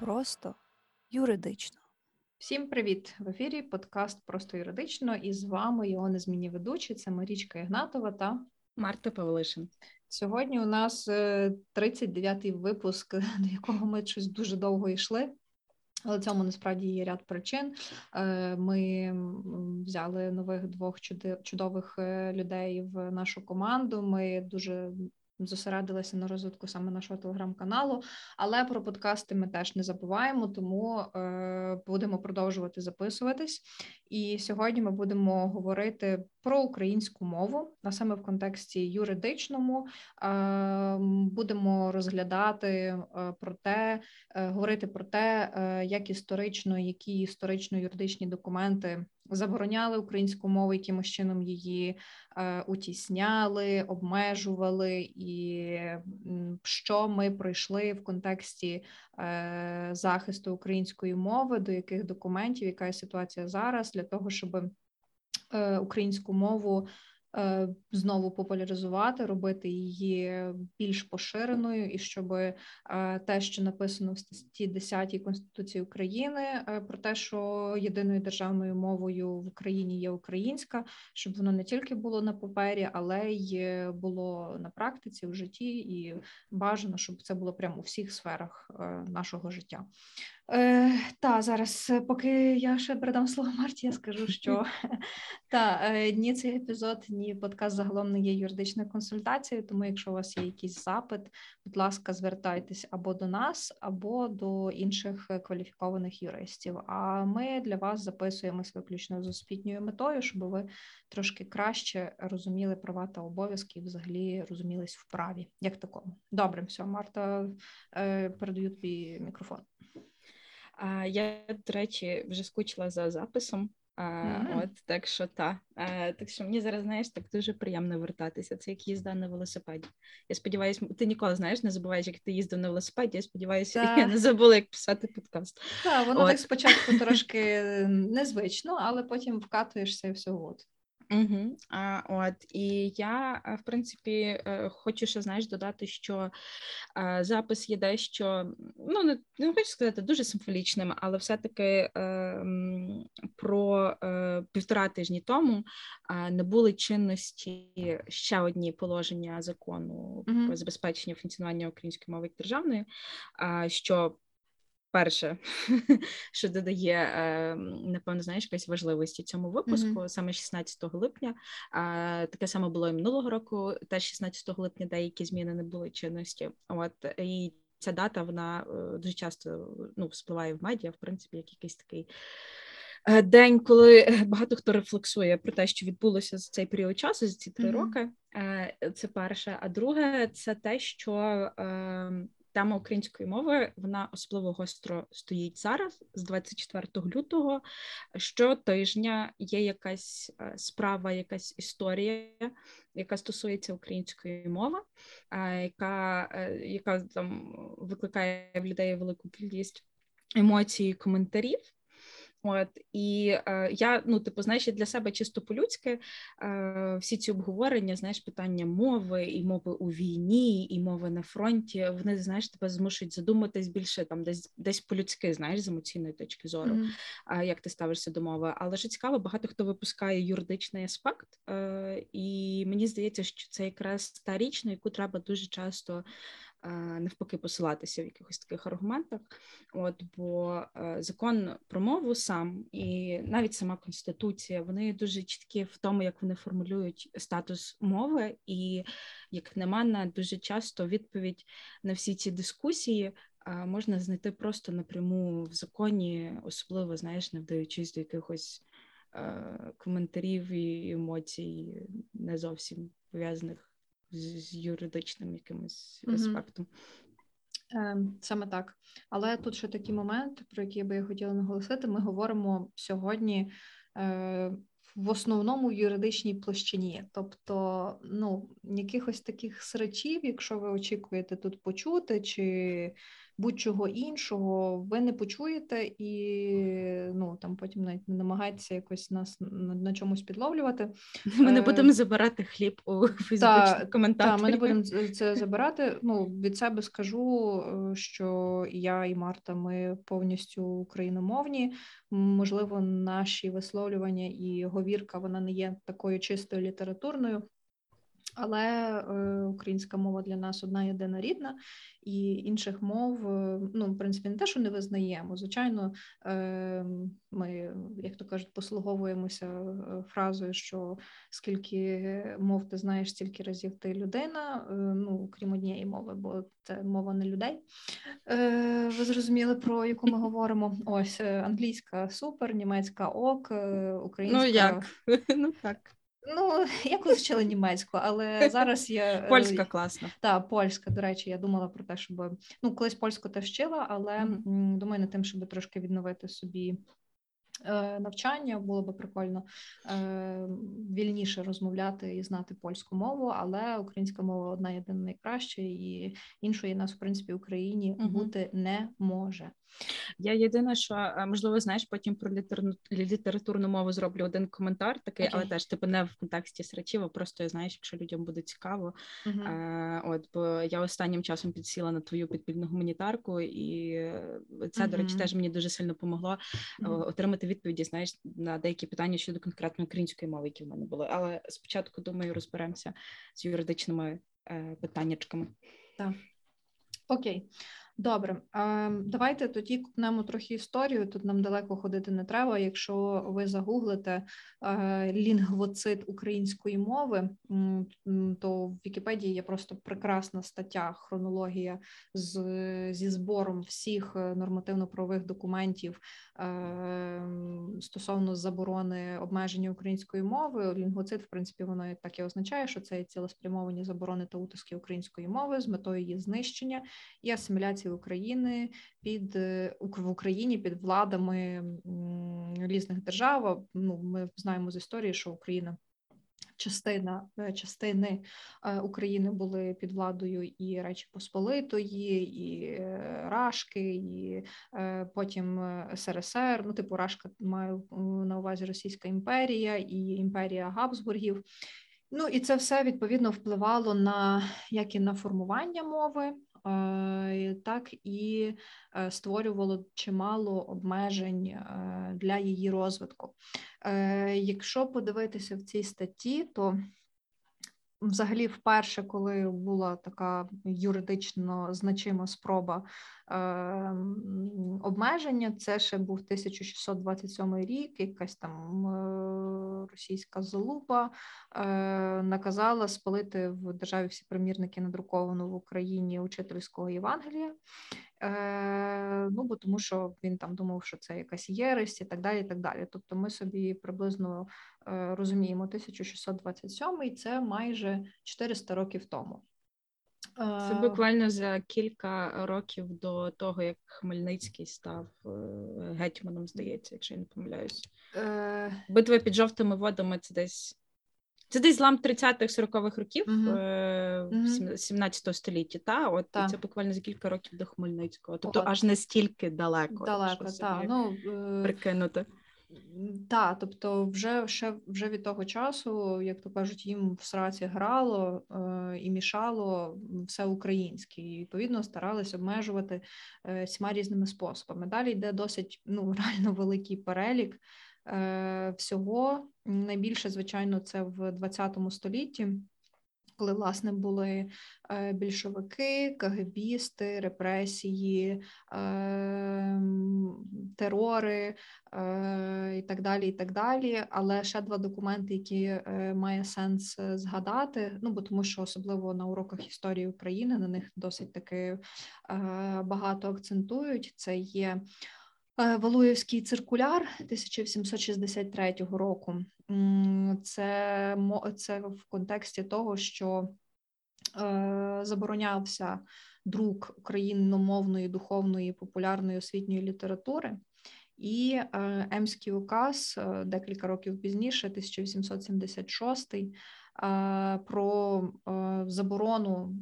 просто юридично. Всім привіт! В ефірі подкаст Просто юридично. І з вами його незмінні ведучі. Це Марічка Ігнатова та Марта Павлишин. Сьогодні у нас 39-й е, випуск, до якого ми щось дуже довго йшли. Але цьому насправді є ряд причин. Е, ми взяли нових двох чудових е, людей в нашу команду. Ми дуже зосередилися на розвитку саме нашого телеграм-каналу, але про подкасти ми теж не забуваємо, тому е, будемо продовжувати записуватись. І сьогодні ми будемо говорити про українську мову, а саме в контексті юридичному. Е, будемо розглядати е, про те, говорити про те, як історично, які історично-юридичні документи забороняли українську мову, якимось чином її е, утісняли, обмежували, і що ми пройшли в контексті е, захисту української мови, до яких документів, яка ситуація зараз, для того, щоб е, українську мову знову популяризувати, робити її більш поширеною, і щоб е, те, що написано в статті 10 Конституції України, е, про те, що єдиною державною мовою в Україні є українська, щоб воно не тільки було на папері, але й було на практиці в житті, і бажано, щоб це було прямо у всіх сферах нашого життя. Е, Та зараз, поки я ще передам слово Марті, я скажу, що та е, ні цей епізод, ні подкаст загалом не є юридичною консультацією. Тому, якщо у вас є якийсь запит, будь ласка, звертайтесь або до нас, або до інших кваліфікованих юристів. А ми для вас записуємось виключно з освітньою метою, щоб ви трошки краще розуміли права та обов'язки і взагалі розумілись в праві, як такому. Добре, все, Марта, е, передаю тобі мікрофон. А я, до речі, вже скучила за записом. А, mm-hmm. От так що та а, так що мені зараз знаєш так дуже приємно вертатися. Це як їзда на велосипеді. Я сподіваюся, ти ніколи знаєш, не забуваєш, як ти їздив на велосипеді. Я сподіваюся, yeah. я не забула, як писати подкаст. Так, воно От. так спочатку трошки незвично, але потім вкатуєшся і все от. Угу. А, От і я в принципі е, хочу ще знаєш додати, що а, запис є дещо, ну не, не хочу сказати дуже символічним, але все-таки про е, півтора тижні тому не були чинності ще одні положення закону угу. про забезпечення функціонування української мови як державної, що перше, що додає, ем, напевно, знаєш, якась важливості цьому випуску, mm-hmm. саме 16 липня. Таке саме було і минулого року, теж 16 липня деякі зміни не були чинності. От і ця дата вона е, дуже часто ну, вспливає в медіа, в принципі, як якийсь такий. Е, день, коли багато хто рефлексує про те, що відбулося за цей період часу, за ці три mm-hmm. роки, е, це перше. А друге, це те, що ем, тема української мови вона особливо гостро стоїть зараз, з 24 лютого. Щотижня є якась е, справа, якась історія, яка стосується української мови, е, яка е, яка там викликає в людей велику кількість емоцій, і коментарів. От і е, я, ну, типу, знаєш, для себе чисто по-людськи е, всі ці обговорення, знаєш, питання мови і мови у війні, і мови на фронті, вони знаєш, тебе змушують задуматись більше там, десь десь по-людськи, знаєш, з емоційної точки зору, mm-hmm. як ти ставишся до мови. Але ж цікаво, багато хто випускає юридичний аспект, е, і мені здається, що це якраз та річ, на яку треба дуже часто навпаки посилатися в якихось таких аргументах. От бо е, закон про мову сам і навіть сама конституція вони дуже чіткі в тому, як вони формулюють статус мови, і як на мене, дуже часто відповідь на всі ці дискусії. Можна знайти просто напряму в законі, особливо знаєш, не вдаючись до якихось е, коментарів і емоцій, не зовсім пов'язаних з юридичним якимось mm-hmm. аспектом. Ем, саме так. Але тут ще такий момент, про який би я хотіла наголосити. Ми говоримо сьогодні е, в основному в юридичній площині. Тобто, ну, якихось таких срачів, якщо ви очікуєте тут почути, чи будь-чого іншого, ви не почуєте і ну, там потім навіть не намагайтеся якось нас на, на чомусь підловлювати. Ми не Е, будемо забирати хліб у фейсбучних коментарях. Так, ми не будемо це- це забирати. Ну, від себе скажу, е, що я і Марта ми повністю україномовні. Можливо, наші висловлювання і говірка вона не є такою чистою літературною. Але е, українська мова для нас одна єдина рідна, і інших мов, е, ну, в принципі, не те, що не визнаємо. Звичайно, е, ми, як то кажуть, послуговуємося фразою, що скільки мов ти знаєш, стільки разів ти людина, е, ну, крім однієї мови, бо це мова не людей. Е, Ви зрозуміли, про яку ми говоримо. Ось англійська супер, німецька ок, е, українська. Ну як? Ну так. Ну, я колись вчила німецьку, але зараз я е, Польська класна. та польська. До речі, я думала про те, щоб ну колись польську теж вчила, але думаю над тим, щоб трошки відновити собі. Е, Навчання було би прикольно е, вільніше розмовляти і знати польську мову, але українська мова одна єдина найкраща, і іншої нас, в принципі, в Україні бути не може. Я єдине, що е, можливо, знаєш, потім про літерну- літературну мову зроблю один коментар, такий, але Окей. теж типу не в контексті срачів, а просто знаєш, якщо людям буде цікаво. Мгм. Е, от бо я останнім часом підсіла на твою підпільну гуманітарку, і це, до речі, теж мені дуже сильно помогло Мгм. отримати відповіді, знаєш, на деякі питання щодо конкретно української мови, які в мене були. Але спочатку думаю, розберемося з юридичними е, питаннячками. Окей, добре. Ем, Давайте тоді купнемо трохи історію. Тут нам далеко ходити не треба. Якщо ви загуглите е, лінгвоцит української мови, то в Вікіпедії є просто прекрасна стаття, хронологія з, зі збором всіх е, нормативно-правових документів е, стосовно заборони обмеження української мови. Лінгвоцит, в принципі, воно так і означає, що це є цілеспрямовані заборони та утиски української мови з метою її знищення і асиміляції України під е, в Україні під владами різних держав. Ну, ми знаємо з історії, що Україна. Частина е, частини е, України були під владою і Речі Посполитої, і Рашки, і потім СРСР. Ну, типу, Рашка маю на увазі Російська імперія і імперія Габсбургів. Ну і це все відповідно впливало на як і на формування мови, так і е, створювало чимало обмежень е, для її розвитку. Е, Якщо подивитися в цій статті, то Взагалі, вперше, коли була така юридично значима спроба е, обмеження, це ще був 1627 рік, якась там е, російська залупа е, наказала спалити в державі всі примірники надруковану в Україні учительського Євангелія. Е, ну, бо тому що він там думав, що це якась єресь і так далі. і так далі. Тобто ми собі приблизно е, розуміємо, 1627 це майже 400 років тому. Це Е, буквально за кілька років до того, як Хмельницький став гетьманом, здається, якщо я не помиляюсь. Битва під жовтими водами це десь. Це десь злам 30-х-40-х років е, 17 століття, та от Та. це буквально за кілька років до Хмельницького. Тобто От. аж настільки далеко. далеко, собі Ну, е, прикинути. Так, тобто, вже ще вже від того часу, як то кажуть, їм в сраці грало е, і мішало все українське, і відповідно старались обмежувати е, всіма різними способами. Далі йде досить ну реально великий перелік всього. Найбільше, звичайно, це в 20 столітті. Коли власне були е, більшовики, кагебісти, репресії, е, терори е, і так далі, і так далі. Але ще два документи, які е, має сенс е, згадати. Ну бо тому, що особливо на уроках історії України на них досить таки е, багато акцентують. Це є е, Валуєвський циркуляр 1763 року. Це це в контексті того, що е, заборонявся друк україномовної, духовної, популярної освітньої літератури. і Емський указ декілька років пізніше, 1876, про заборону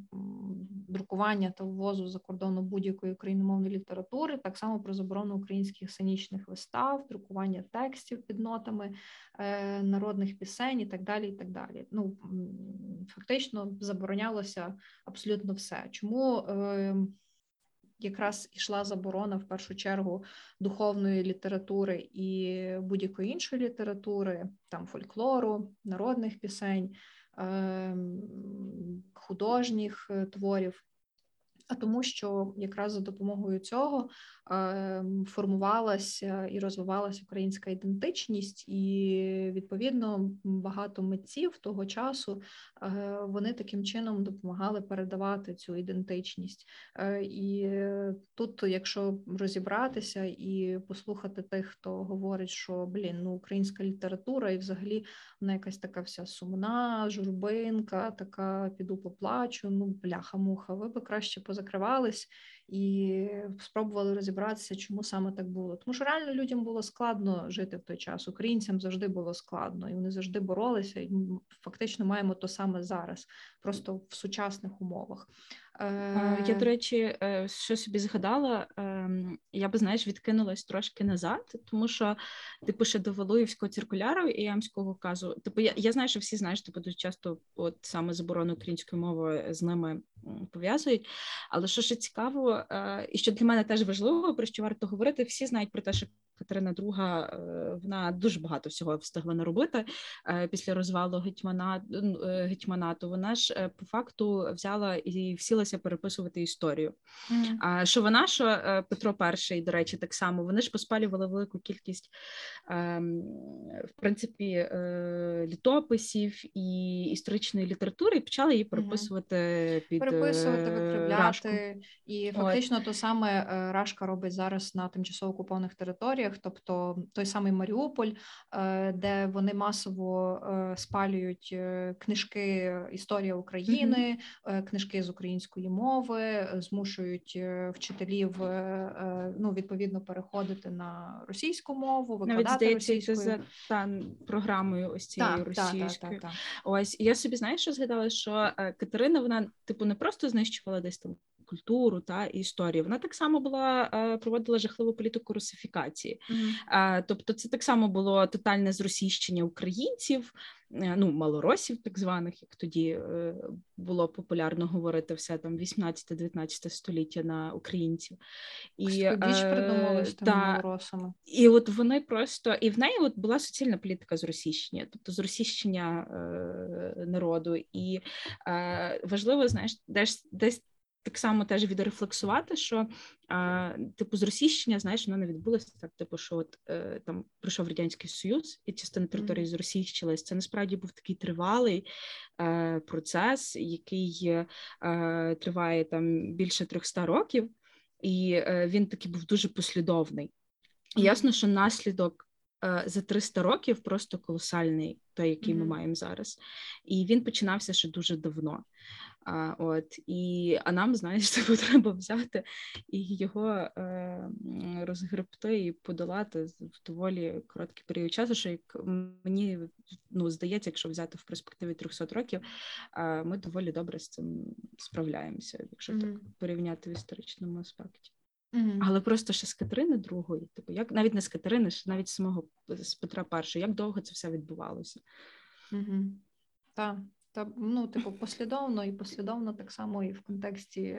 друкування та ввозу за кордону будь-якої україномовної літератури, так само про заборону українських сценічних вистав, друкування текстів під нотами е, народних пісень і так далі. і так далі. Ну фактично заборонялося абсолютно все. Чому? Е, якраз ішла заборона в першу чергу духовної літератури і будь-якої іншої літератури, там фольклору, народних пісень, художніх е, творів а тому, що якраз за допомогою цього е, формувалася і розвивалася українська ідентичність, і відповідно багато митців того часу е, вони таким чином допомагали передавати цю ідентичність. Е, і тут, якщо розібратися і послухати тих, хто говорить, що блін, ну українська література, і взагалі вона якась така вся сумна, журбинка, така піду поплачу. Ну бляха-муха, ви би краще позакривались і спробували розібратися, чому саме так було. Тому що реально людям було складно жити в той час. Українцям завжди було складно, і вони завжди боролися. І фактично маємо то саме зараз, просто в сучасних умовах. Я, до речі, е, що собі згадала, ем, я би знаєш, відкинулась трошки назад, тому що типу ще до Валуївського циркуляру і Ямського казу. Типу, я я знаю, що всі знаєш, типу дуже часто, от саме заборону української мови з ними пов'язують. Але що ще цікаво, е, і що для мене теж важливо, про що варто говорити, всі знають про те, що Катерина II, е, вона дуже багато всього встигла наробити е, після розвалу гетьмана, е, гетьманату. Вона ж по факту взяла і всілася переписувати історію. Mm. А що вона, що Петро І, до речі, так само вони ж поспалювали велику кількість ем, в принципі літописів і історичної літератури, і почали її переписувати mm. під переписувати, викривляти. І фактично От. то саме Рашка робить зараз на тимчасово окупованих територіях територіях, тобто той самий Маріуполь, е, де вони масово е, спалюють е, книжки Історія України, mm-hmm. книжки з української мови, змушують вчителів ну відповідно переходити на російську мову, викладати Навіть, здається, за та програмою ось цією російською. Ось я собі знаю, що згадала, що Катерина вона типу не просто знищувала десь там культуру та і історію. Вона так само була е, проводила жахливу політику русифікації. Mm-hmm. Тобто, це так само було тотальне зросійщення українців, е, ну малоросів, так званих, як тоді було популярно говорити все там 18-19 століття на українців. І тими малоросами. І от вони просто і в неї от була суцільна політика зросійщення, тобто зросійщення е, народу. І е, важливо, знаєш, десь десь так само теж відрефлексувати, що а, типу зросійщення, знаєш, воно не відбулося так. Типу, що от е, там прийшов радянський союз, і частина території mm-hmm. зросійщилась. Це насправді був такий тривалий е, процес, який е, триває там більше 300 років, і е, він такий був дуже послідовний. І ясно, що наслідок. Е, за 300 років просто колосальний, той, який mm-hmm. ми маємо зараз, і він починався ще дуже давно. А, от, і, А нам, знаєш, це треба взяти і його е, розгребти і подолати в доволі короткий період часу, що як мені ну, здається, якщо взяти в перспективі 300 років, е, ми доволі добре з цим справляємося, якщо mm-hmm. так порівняти в історичному аспекті. Mm-hmm. Але просто ще з Катерини другої, типу, як навіть не з Катерини, ще навіть з самого з Петра І, як довго це все відбувалося? Mm-hmm. Так. Ну, типу, послідовно і послідовно так само і в контексті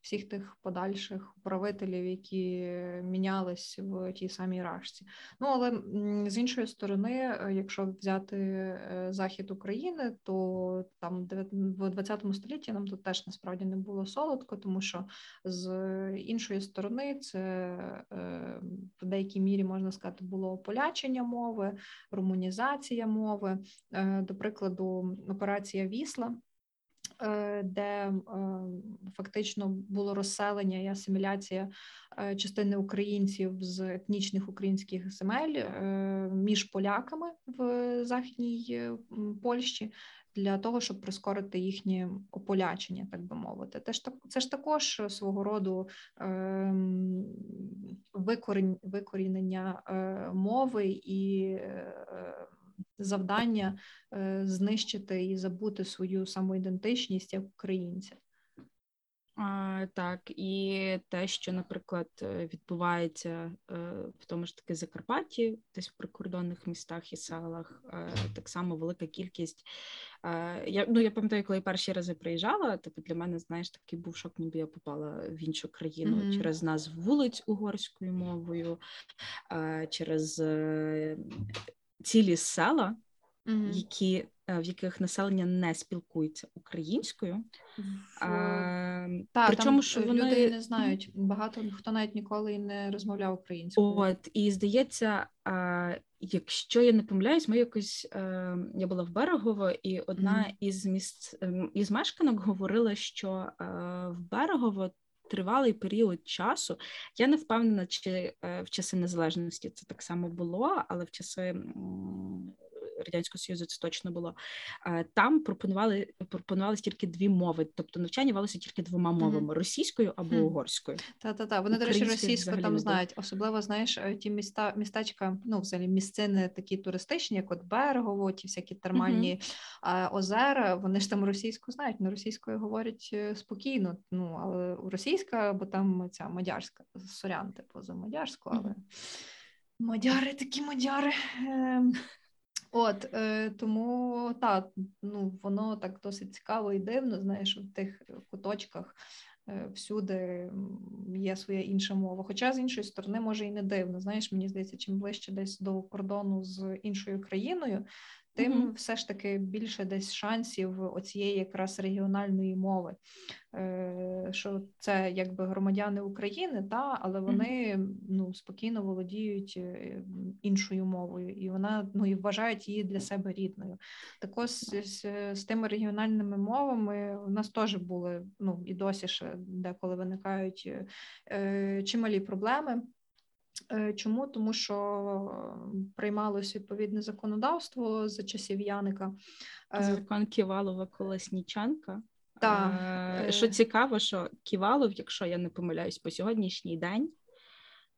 всіх тих подальших управителів, які мінялись в тій самій рашці. Ну але з іншої сторони, е, якщо взяти е, захід України, то там в 20 столітті нам тут теж насправді не було солодко, тому що з іншої сторони це е, в деякій мірі можна сказати було полячення мови, румунізація мови. До прикладу, операція операція Вісла, е, де е, фактично було розселення і асиміляція е, частини українців з етнічних українських земель між поляками в західній Польщі для того, щоб прискорити їхнє ополячення, так би мовити. Це ж так, це ж також свого роду ем, викорінення е, мови і е, завдання е, знищити і забути свою самоідентичність як українця. А, Так, і те, що, наприклад, е, відбувається е, в тому ж таки Закарпатті, десь в прикордонних містах і селах, так само велика кількість. Я ну я пам'ятаю, коли я перші рази приїжджала, типу для мене, знаєш, такий був шок, ніби я попала в іншу країну mm-hmm. через назв вулиць угорською мовою, через цілі села, mm-hmm. які в яких населення не спілкується українською. А, Та, Причому що вони люди не знають. Багато хто навіть ніколи не розмовляв українською. От і здається, а, якщо я не помиляюсь, ми якось а, е, я була в Берегово, і одна mm. із ем, із мешканок говорила, що а, е, в Берегово. Тривалий період часу. Я не впевнена, чи е, в часи незалежності це так само було, але в часи радянського союзу це точно було. Е, там пропонували пропонували тільки дві мови, тобто навчання велося тільки двома мовами: російською або угорською. Та та та вони до речі, російську там знають. Особливо знаєш е, ті міста, містечка, ну взагалі місцини такі туристичні, як от Берегово, ті всякі термальні uh-huh. озера. Вони ж там російську знають, на російською говорять спокійно. Ну але російська, бо там ця мадярська сорян, типу за мадярську, але. Мадяри такі мадяри. От е, тому так, ну воно так досить цікаво і дивно. Знаєш, в тих куточках е, всюди є своя інша мова. Хоча з іншої сторони, може і не дивно. Знаєш, мені здається, чим ближче десь до кордону з іншою країною, тим mm-hmm. все ж таки більше десь шансів оцієї якраз регіональної мови, е, що це якби громадяни України, та але вони mm-hmm. ну спокійно володіють е, іншою мовою, і вона ну і вважають її для себе рідною. Також з, з, з тими регіональними мовами у нас теж були ну і досі ще деколи виникають е, чималі проблеми. Е, чому? Тому що приймалось відповідне законодавство за часів Яника. Е, Закон Ківалова Колеснічанка. Так. Е, що цікаво, що Ківалов, якщо я не помиляюсь, по сьогоднішній день,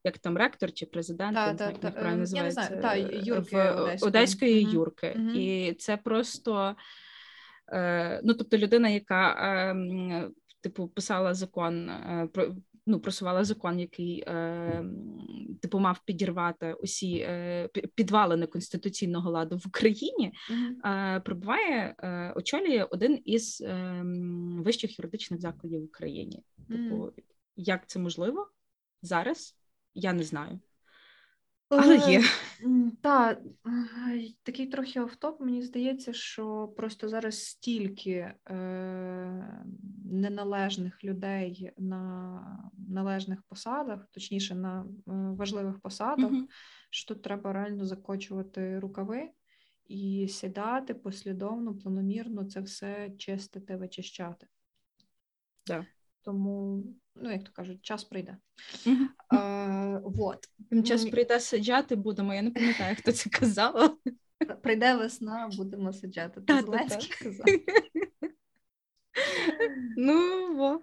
як там ректор чи президент, та, та, та, правильно називається, знаю, та, Юрки в Одеської, Одеської угу. Юрки. Угу. І це просто ну, тобто людина, яка ем, типу писала закон про ну, просувала закон, який е, типу мав підірвати усі е, підвалини конституційного ладу в Україні, е, пробуває е, очолює один із е, вищих юридичних закладів в Україні. Типу, як це можливо зараз? Я не знаю. Але є. Так, такий трохи офтоп. Мені здається, що просто зараз стільки е, неналежних людей на належних посадах, точніше на е, важливих посадах, угу. що тут треба реально закочувати рукави і сідати послідовно, планомірно це все чистити, вичищати. Да. Тому ну як то кажуть, час прийде. А, вот. Час прийде саджати будемо. Я не пам'ятаю, хто це казав. Прийде весна, будемо саджати. Ти Зеленський казав. Ну, во.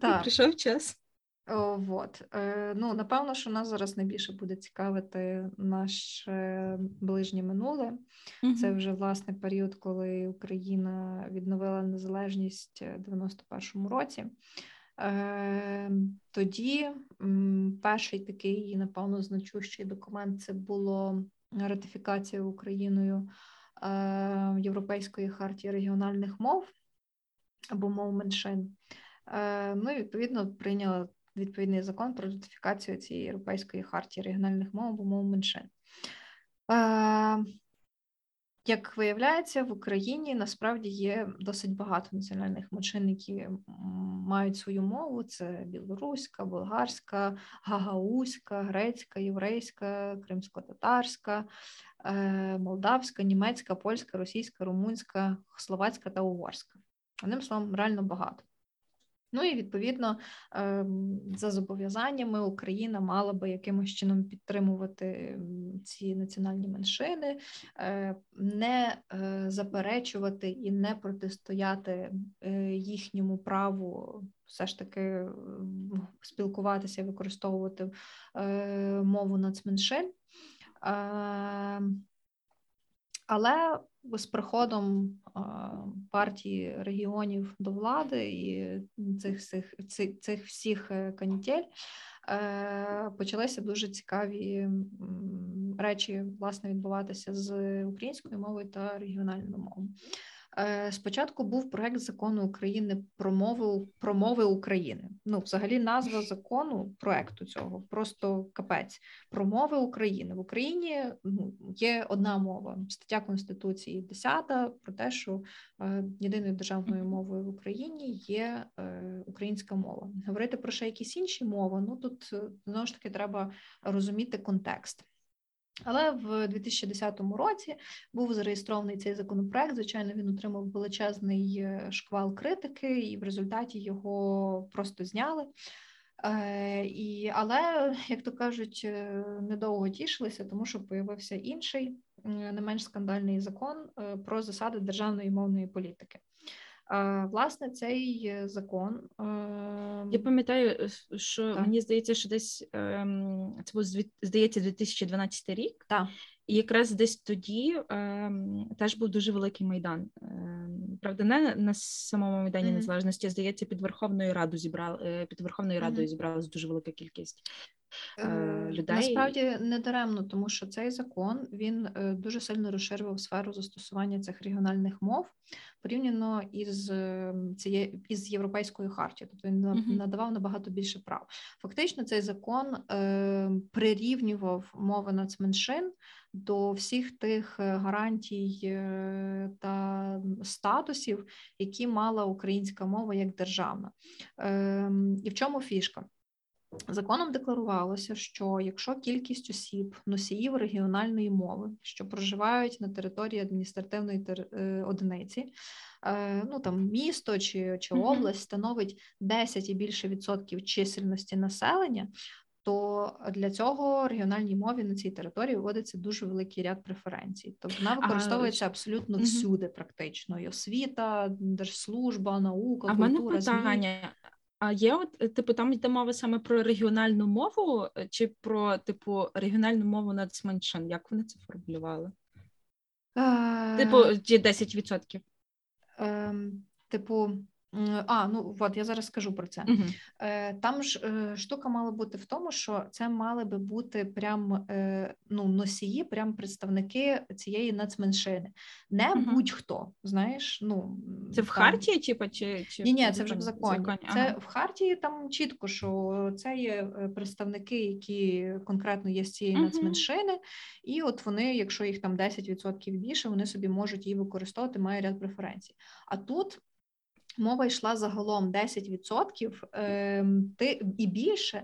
Так. Прийшов час. О, вот. Е, ну, Напевно, що нас зараз найбільше буде цікавити наше ближнє минуле. Mm-hmm. Це вже власне період, коли Україна відновила незалежність в 91-му році. Ем, тоді перший такий, напевно, значущий документ це було ратифікація Україною ем, Європейської хартії регіональних мов або мов меншин. Ем, ну і відповідно прийняла відповідний закон про ратифікацію цієї європейської хартії регіональних мов або мов меншин. Як виявляється, в Україні насправді є досить багато національних меншин, які мають свою мову: це білоруська, болгарська, гагаузька, грецька, єврейська, кримсько-татарська, е, молдавська, німецька, польська, російська, румунська, словацька та угорська. Одним словом, реально багато. Ну і відповідно ем, за зобов'язаннями Україна мала би якимось чином підтримувати ці національні меншини, е, не е, заперечувати і не протистояти е, їхньому праву. Все ж таки спілкуватися використовувати мову нацменшин. Але з приходом партії регіонів до влади і цих цих, цих, цих всіх е, канітель е, почалися дуже цікаві речі власне відбуватися з українською мовою та регіональною мовою. Е, спочатку був проект закону України про мову про мови України. Ну, взагалі, назва закону проекту цього просто капець про мови України в Україні. Ну є одна мова стаття конституції 10 про те, що е, єдиною державною мовою в Україні є е, українська мова. Говорити про ще якісь інші мови. Ну тут знову ж таки треба розуміти контекст. Але в 2010 році був зареєстрований цей законопроект. Звичайно, він отримав величезний е, шквал критики, і в результаті його просто зняли. Е, і, Але, як то кажуть, е, недовго тішилися, тому що появився інший, не менш скандальний закон про засади державної мовної політики. Власне, цей е, закон. Я пам'ятаю, що так. мені здається, що десь ем, це був здається 2012 рік. Так. І якраз десь тоді ем, теж був дуже великий майдан. Ем, правда, не на самому майдані mm-hmm. незалежності, здається, під Верховною Радою зібрали е, під Верховною Радою mm-hmm. зібралась дуже велика кількість е, людей. Насправді не даремно, тому що цей закон він е, дуже сильно розширював сферу застосування цих регіональних мов порівняно із ем, цією із європейською хартією. Тобто він mm-hmm. надавав набагато більше прав. Фактично, цей закон е, прирівнював мови нацменшин до всіх тих е, гарантій е, та статусів, які мала українська мова як державна. Ем, і в чому фішка? Законом декларувалося, що якщо кількість осіб, носіїв регіональної мови, що проживають на території адміністративної е, одиниці, ну там місто чи чи область становить 10 і більше відсотків чисельності населення, то для цього регіональній мові на цій території вводиться дуже великий ряд преференцій. Тобто вона використовується а, абсолютно угу. всюди, практично і освіта, держслужба, наука, а культура. мене питання. А є, от, типу, там йде мова саме про регіональну мову, е, чи про типу регіональну мову нацменшин? Як вони це формулювали? Типу, 10%. Ем, Типу, а, ну от я зараз скажу про це. Uh-huh. Там ж е, штука мала бути в тому, що це мали би бути прям е, ну, носії, прям представники цієї нацменшини. Не uh-huh. будь-хто, знаєш. ну Це в там... Хартії, типу, чи чи ні, ні, це вже в законі. законі. Ага. Це в Хартії там чітко, що це є представники, які конкретно є з цієї uh-huh. нацменшини, і от вони, якщо їх там 10% більше, вони собі можуть її використовувати, має ряд преференцій. А тут. Мова йшла загалом 10% е, ти, і більше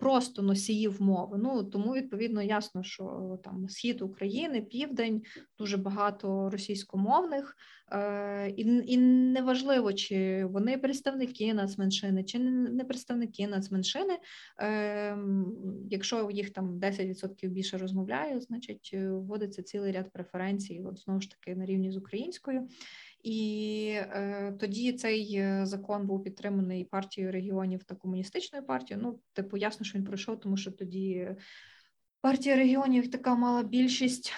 просто носіїв мови. Ну тому відповідно ясно, що там схід України, південь, дуже багато російськомовних, е, і і неважливо, чи вони представники нацменшини, чи не представники нацменшини. Е, Якщо їх там 10% більше розмовляє, значить вводиться цілий ряд преференцій, от знову ж таки на рівні з українською. І е, тоді цей е, закон був підтриманий партією регіонів та комуністичною партією. Ну, типу, ясно, що він пройшов, тому що тоді партія регіонів така мала більшість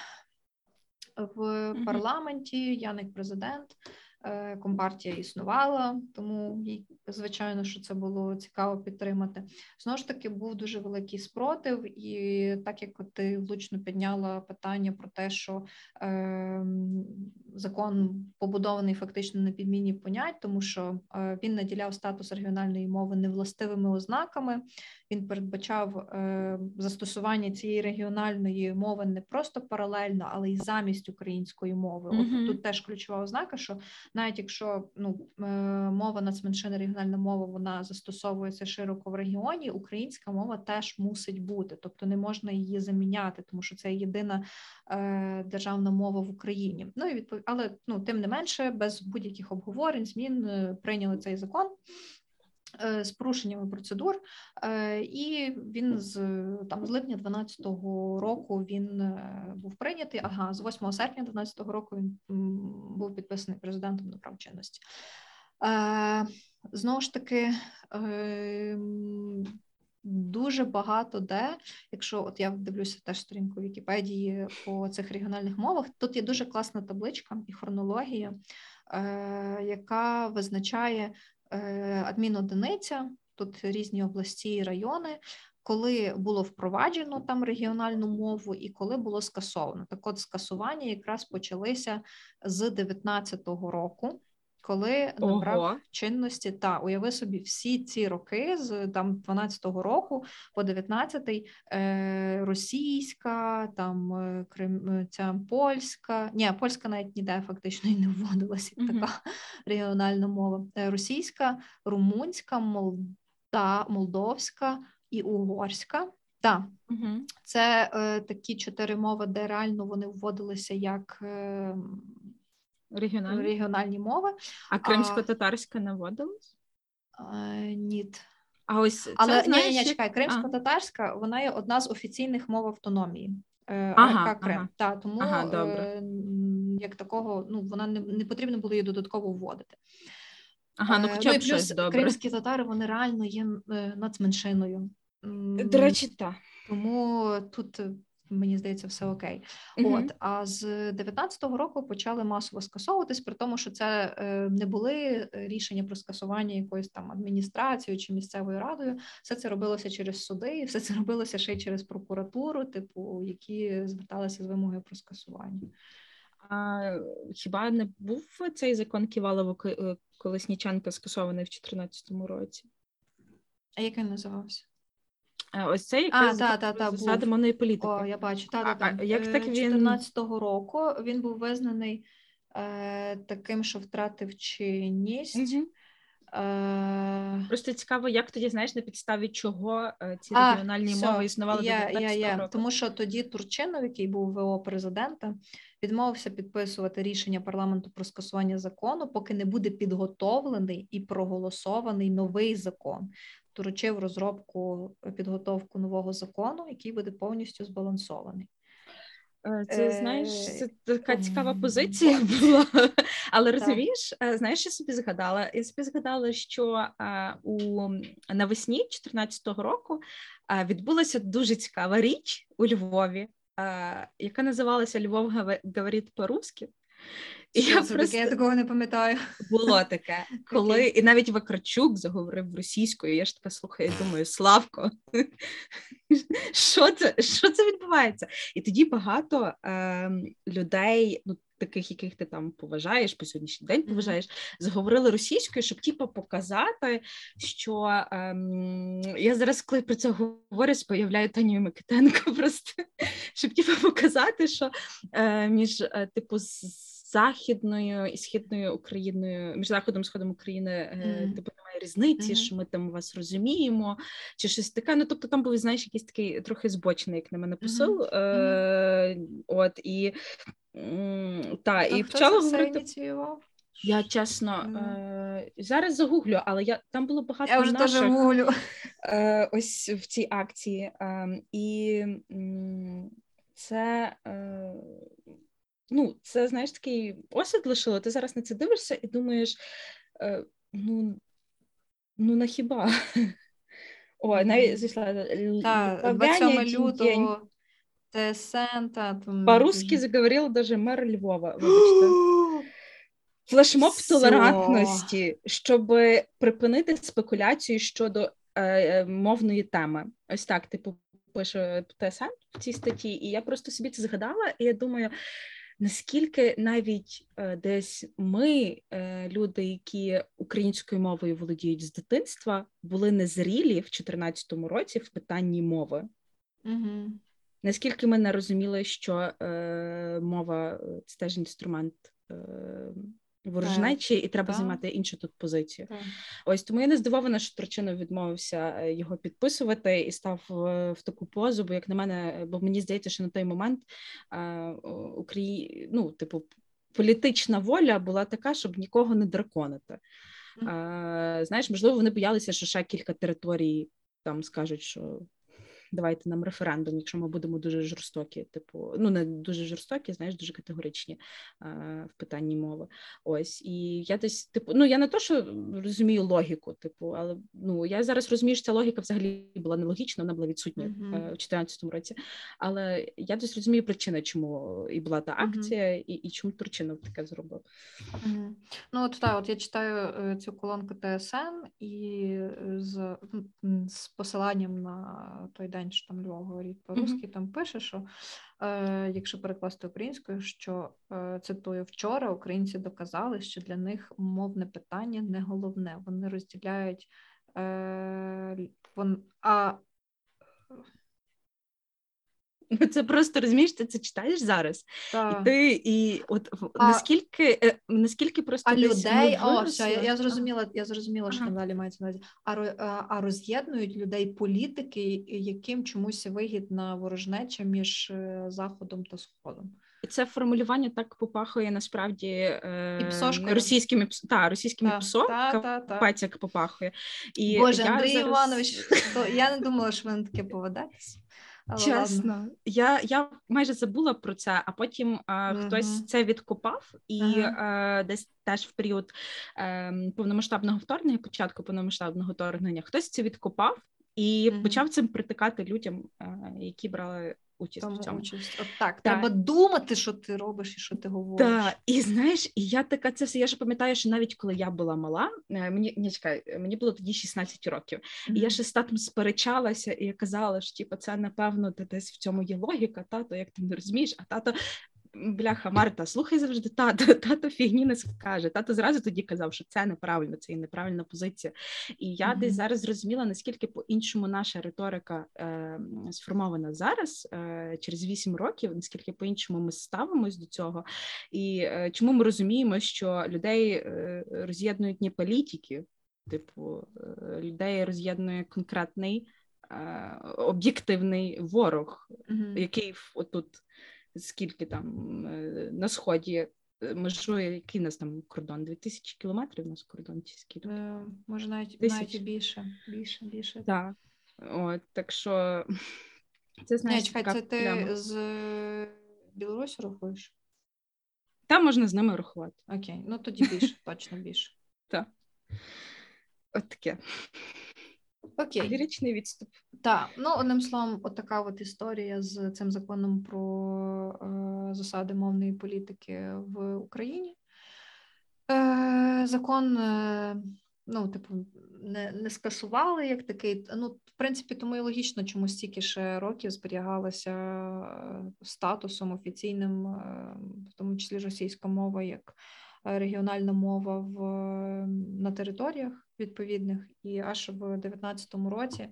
в парламенті, Яник президент. Е, компартія існувала, тому звичайно, що це було цікаво підтримати. Знову ж таки, був дуже великий спротив, і так як ти влучно підняла питання про те, що е, закон побудований фактично на підміні понять, тому що е, він наділяв статус регіональної мови невластивими ознаками. Він передбачав е, застосування цієї регіональної мови не просто паралельно, але й замість української мови. Mm-hmm. От тут теж ключова ознака, що навіть якщо ну е, мова нацменшини, регіональна мова, вона застосовується широко в регіоні, українська мова теж мусить бути, тобто не можна її заміняти, тому що це єдина е, державна мова в Україні. Ну і відпов... але ну тим не менше, без будь-яких обговорень, змін е, прийняли цей закон. Е, з порушеннями процедур, е, і він з там з липня 12-го року він е, був прийнятий. Ага, з 8 серпня 12-го року він був підписаний президентом на прав чинності. Знову ж таки, е, дуже багато де, якщо от я дивлюся теж сторінку Вікіпедії по цих регіональних мовах, тут є дуже класна табличка і хронологія, яка визначає адмінодиниця, тут різні області і райони, коли було впроваджено там регіональну мову і коли було скасовано. Так от скасування якраз почалися з 19-го року, коли набрав Ого. чинності. Та уяви собі всі ці роки з там 12-го року по 19-й е, російська, там е, Крим, е, ця польська, ні, польська навіть ніде фактично і не вводилася як така регіональна мова. Е, російська, румунська, молда, молдовська і угорська. Так, Угу. це е, такі чотири мови, де реально вони вводилися як е, Регіональні. регіональні мови. А кримсько-татарська не вводилась? Е, ні. А ось це, Але знаєш, ні, ні, чекай, кримсько-татарська, вона є одна з офіційних мов автономії. Е, Ага, АРК Крим. ага. Та, тому Ага, добре. е, як такого, ну вона не, не потрібно було її додатково вводити. Ага, ну Е, хоча і б щось плюс добре. кримські татари вони реально є е, нацменшиною. До речі, так. тому тут е, мені здається все окей. От а з 19-го року почали масово скасовуватись, при тому, що це е, не були е, рішення про скасування якоюсь там адміністрацією чи місцевою радою. Все це робилося через суди, і все це робилося ще й через прокуратуру, типу, які зверталися з вимогою про скасування. А хіба не був цей закон Ківалова е, Колесніченка скасований в 2014 році? А як він називався? Е, Ось це А, якраз та, та, та, засади був. політики. О, я бачу. Та, та, та. а як так Е, він- 14-го року він був визнаний е, таким, що втратив чинність. Мгм. Е, Просто цікаво, як тоді знаєш на підставі чого е, ці А, регіональні всьо, мови існували я, до 19 я. року. Тому що тоді Турчинов, який був ВО президента, відмовився підписувати рішення парламенту про скасування закону, поки не буде підготовлений і проголосований новий закон. Доручив розробку е, підготовку нового закону, який буде повністю збалансований. Е, Це знаєш, Е, це така цікава позиція була. Але розумієш, е, знаєш, я собі згадала? Я собі згадала, що е, у навесні 2014 року е, відбулася дуже цікава річ у Львові, е, яка називалася Львов говорить по-русски. І я просто таке? Я такого не пам'ятаю. було таке, коли і навіть Вакарчук заговорив російською. Я ж така слухаю, і думаю, Славко, що це що це відбувається? І тоді багато е, людей, ну таких, яких ти там поважаєш по сьогоднішній день, поважаєш, заговорили російською, щоб типу, показати, що ем, я зараз, коли про це говорю, появляю Танію Микитенко, просто щоб типу, показати, що е, між е, типу з західною і східною Україною, між заходом і сходом України, Мгм. типу немає різниці, Мгм. що ми там вас розуміємо, чи щось таке. Ну тобто там був, знаєш, якийсь такий трохи збочений, як на мене посил. Е, От і. Та, і почала говорити. ініціював? Я чесно е, зараз загуглю, але я там було багато Я вже теж наших гуглю. е, ось в цій акції. Е, і м, це, е, ну, це, знаєш, такий осад лишило. Ти зараз на це дивишся і думаєш, е, ну, ну на хіба? О, Мгм. навіть Та, 27 лютого ТСН, та По-русски заговорил даже мер Львова. Вибачте. Флешмоб толерантності, щоб припинити спекуляцію щодо е, е, мовної теми. Ось так, типу, пише ТСН в цій статті, і я просто собі це згадала, і я думаю. Наскільки навіть е, десь ми, е, люди, які українською мовою володіють з дитинства, були незрілі в 2014 році в питанні мови. Угу. Наскільки ми не розуміли, що е, мова е, це теж інструмент е, ворожнечі, і треба так. займати іншу тут позицію. Ось тому я не здивована, що Турчинов відмовився е, його підписувати і став е, в таку позу. Бо як на мене, бо мені здається, що на той момент е, Украї... ну, типу, політична воля була така, щоб нікого не драконити. Е, Знаєш, можливо, вони боялися, що ще кілька територій там скажуть, що давайте нам референдум, якщо ми будемо дуже жорстокі, типу, ну не дуже жорстокі, знаєш, дуже категоричні е, в питанні мови. Ось і я десь, типу, ну я не то, що розумію логіку, типу, але ну я зараз розумію, що ця логіка взагалі була нелогічна, вона була відсутня е, в 2014 році. Але я десь розумію причини, чому і була та акція, і, і чому Турчинов таке зробив. Мгм. Ну, от так, от я читаю е, цю колонку ТСН і з, з посиланням на той день, що там Львов говорить по-русски, там пише, що е, якщо перекласти українською, що е, цитую, вчора українці доказали, що для них мовне питання не головне. Вони розділяють е, вон, а Ну, Це просто розумієш, ти це читаєш зараз, та, і ти і от А- наскільки е, наскільки просто А людей, о, все, я, я зрозуміла, я зрозуміла, що там далі мається на увазі. А, а, роз'єднують людей політики, яким чомусь вигідна ворожнеча між е, заходом та сходом. І це формулювання так попахує насправді е, псошкою. російськими та, російськими Та, псо, та, та, та. попахує. І Боже, я Андрій зараз- Іванович, то я не думала, що ви на таке поведетесь. Але ладно. Чесно, я, я майже забула про це, а потім е, Мгм. хтось це відкопав, і е, десь теж в період е, повномасштабного вторгнення, початку повномасштабного вторгнення, хтось це відкопав і Мгм. почав цим притикати людям, е, які брали участь Тому в цьому. участь. От так, Так. треба думати, що ти робиш і що ти говориш. Так, і знаєш, і я така це все. Я ж пам'ятаю, що навіть коли я була мала, е, мені ні, чекай, е, мені було тоді 16 років. І я ще з татом сперечалася, і я казала, що типу, це напевно де- десь в цьому є логіка, тато, як ти не розумієш, а тато. Бляха, Марта, слухай завжди тато, тато фігні не скаже. Тато зразу тоді казав, що це неправильно, це є неправильна позиція. І я Мгм. десь зараз зрозуміла, наскільки по-іншому наша риторика е, сформована зараз, е, через 8 років, наскільки по-іншому ми ставимось до цього, і е, чому ми розуміємо, що людей е, роз'єднують не політики, типу, е, людей роз'єднує конкретний е, об'єктивний ворог, Мгм. який отут скільки там е, на сході е, межує, який у нас там кордон? 2000 кілометрів у нас кордон чи скільки? Е, Може, навіть, навіть більше, більше, більше. Так. От, так що це знаєш, Ні, чекай, така це ти з Білорусі рахуєш? Там можна з ними рахувати. Окей, ну тоді більше, точно більше. Так. От таке. Окей. Ліричний відступ. Так, ну одним словом, от така от історія з цим законом про е, засади мовної політики в Україні. Е, закон, е, ну, типу, не, не скасували як такий. Ну, в принципі, тому і логічно, чому стільки ще років зберігалася е, статусом офіційним, е, в тому числі російська мова, як регіональна мова в, на територіях відповідних. І аж в 2019 році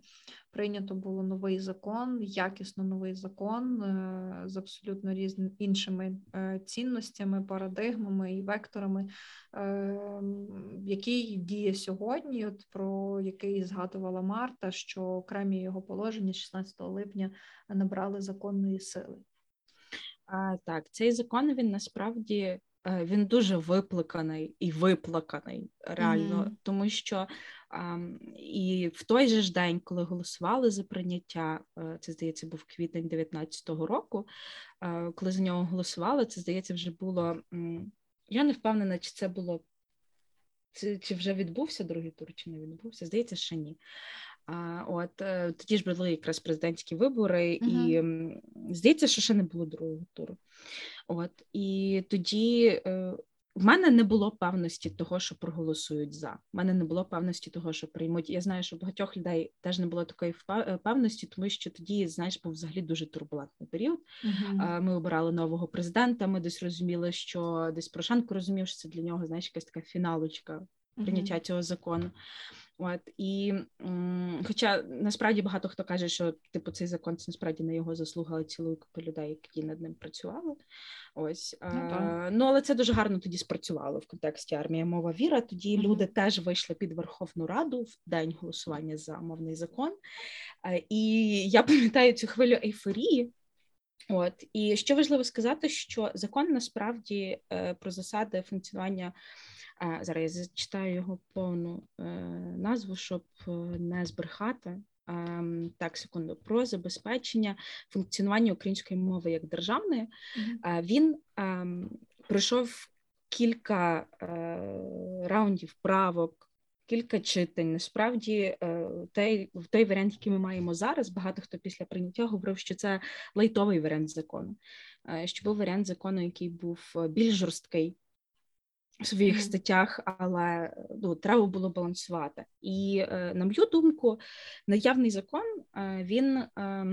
прийнято було новий закон, якісно новий закон е, з абсолютно різними іншими е, цінностями, парадигмами і векторами, е, який діє сьогодні, от про який згадувала Марта, що окремі його положення 16 липня набрали законної сили. А, так, цей закон він насправді е, він дуже виплаканий і виплаканий реально, Мгм. тому що ам, і в той же ж день, коли голосували за прийняття, е, це здається, був квітень 19-го року. е, Коли за нього голосували, це здається, вже було. Я не впевнена, чи це було чи, чи вже відбувся другий тур, чи не відбувся? Здається, ще ні. От е, тоді ж були якраз президентські вибори, і здається, що ще не було другого туру. От і тоді е, в мене не було певності того, що проголосують за. В мене не було певності того, що приймуть. Я знаю, що багатьох людей теж не було такої е, певності, тому що тоді, знаєш, був взагалі дуже турбулентний період. А, Ми обирали нового президента. Ми десь розуміли, що десь Порошенко розумів, що це для нього знаєш, якась така фіналочка прийняття цього закону. От і м, хоча насправді багато хто каже, що типу цей закон це насправді не його заслуга, але цілої купи людей, які над ним працювали. Ось Ну, ну, ну але це дуже гарно тоді спрацювало в контексті армія мова віра. Тоді Мгм. люди теж вийшли під Верховну Раду в день голосування за мовний закон. Е, І я пам'ятаю цю хвилю ейфорії. От і що важливо сказати, що закон насправді е, про засади функціонування. е, Зараз я зачитаю його повну е, назву, щоб не збрехати. Ем, Так, секунду, про забезпечення функціонування української мови як державної. Е, Він ем, пройшов кілька раундів правок, кілька читань. Насправді, е, той, той варіант, який ми маємо зараз, багато хто після прийняття говорив, що це лайтовий варіант закону, е, що був варіант закону, який був е, більш жорсткий. В своїх статтях, але ну, треба було балансувати. І, на мою думку, наявний закон він, е,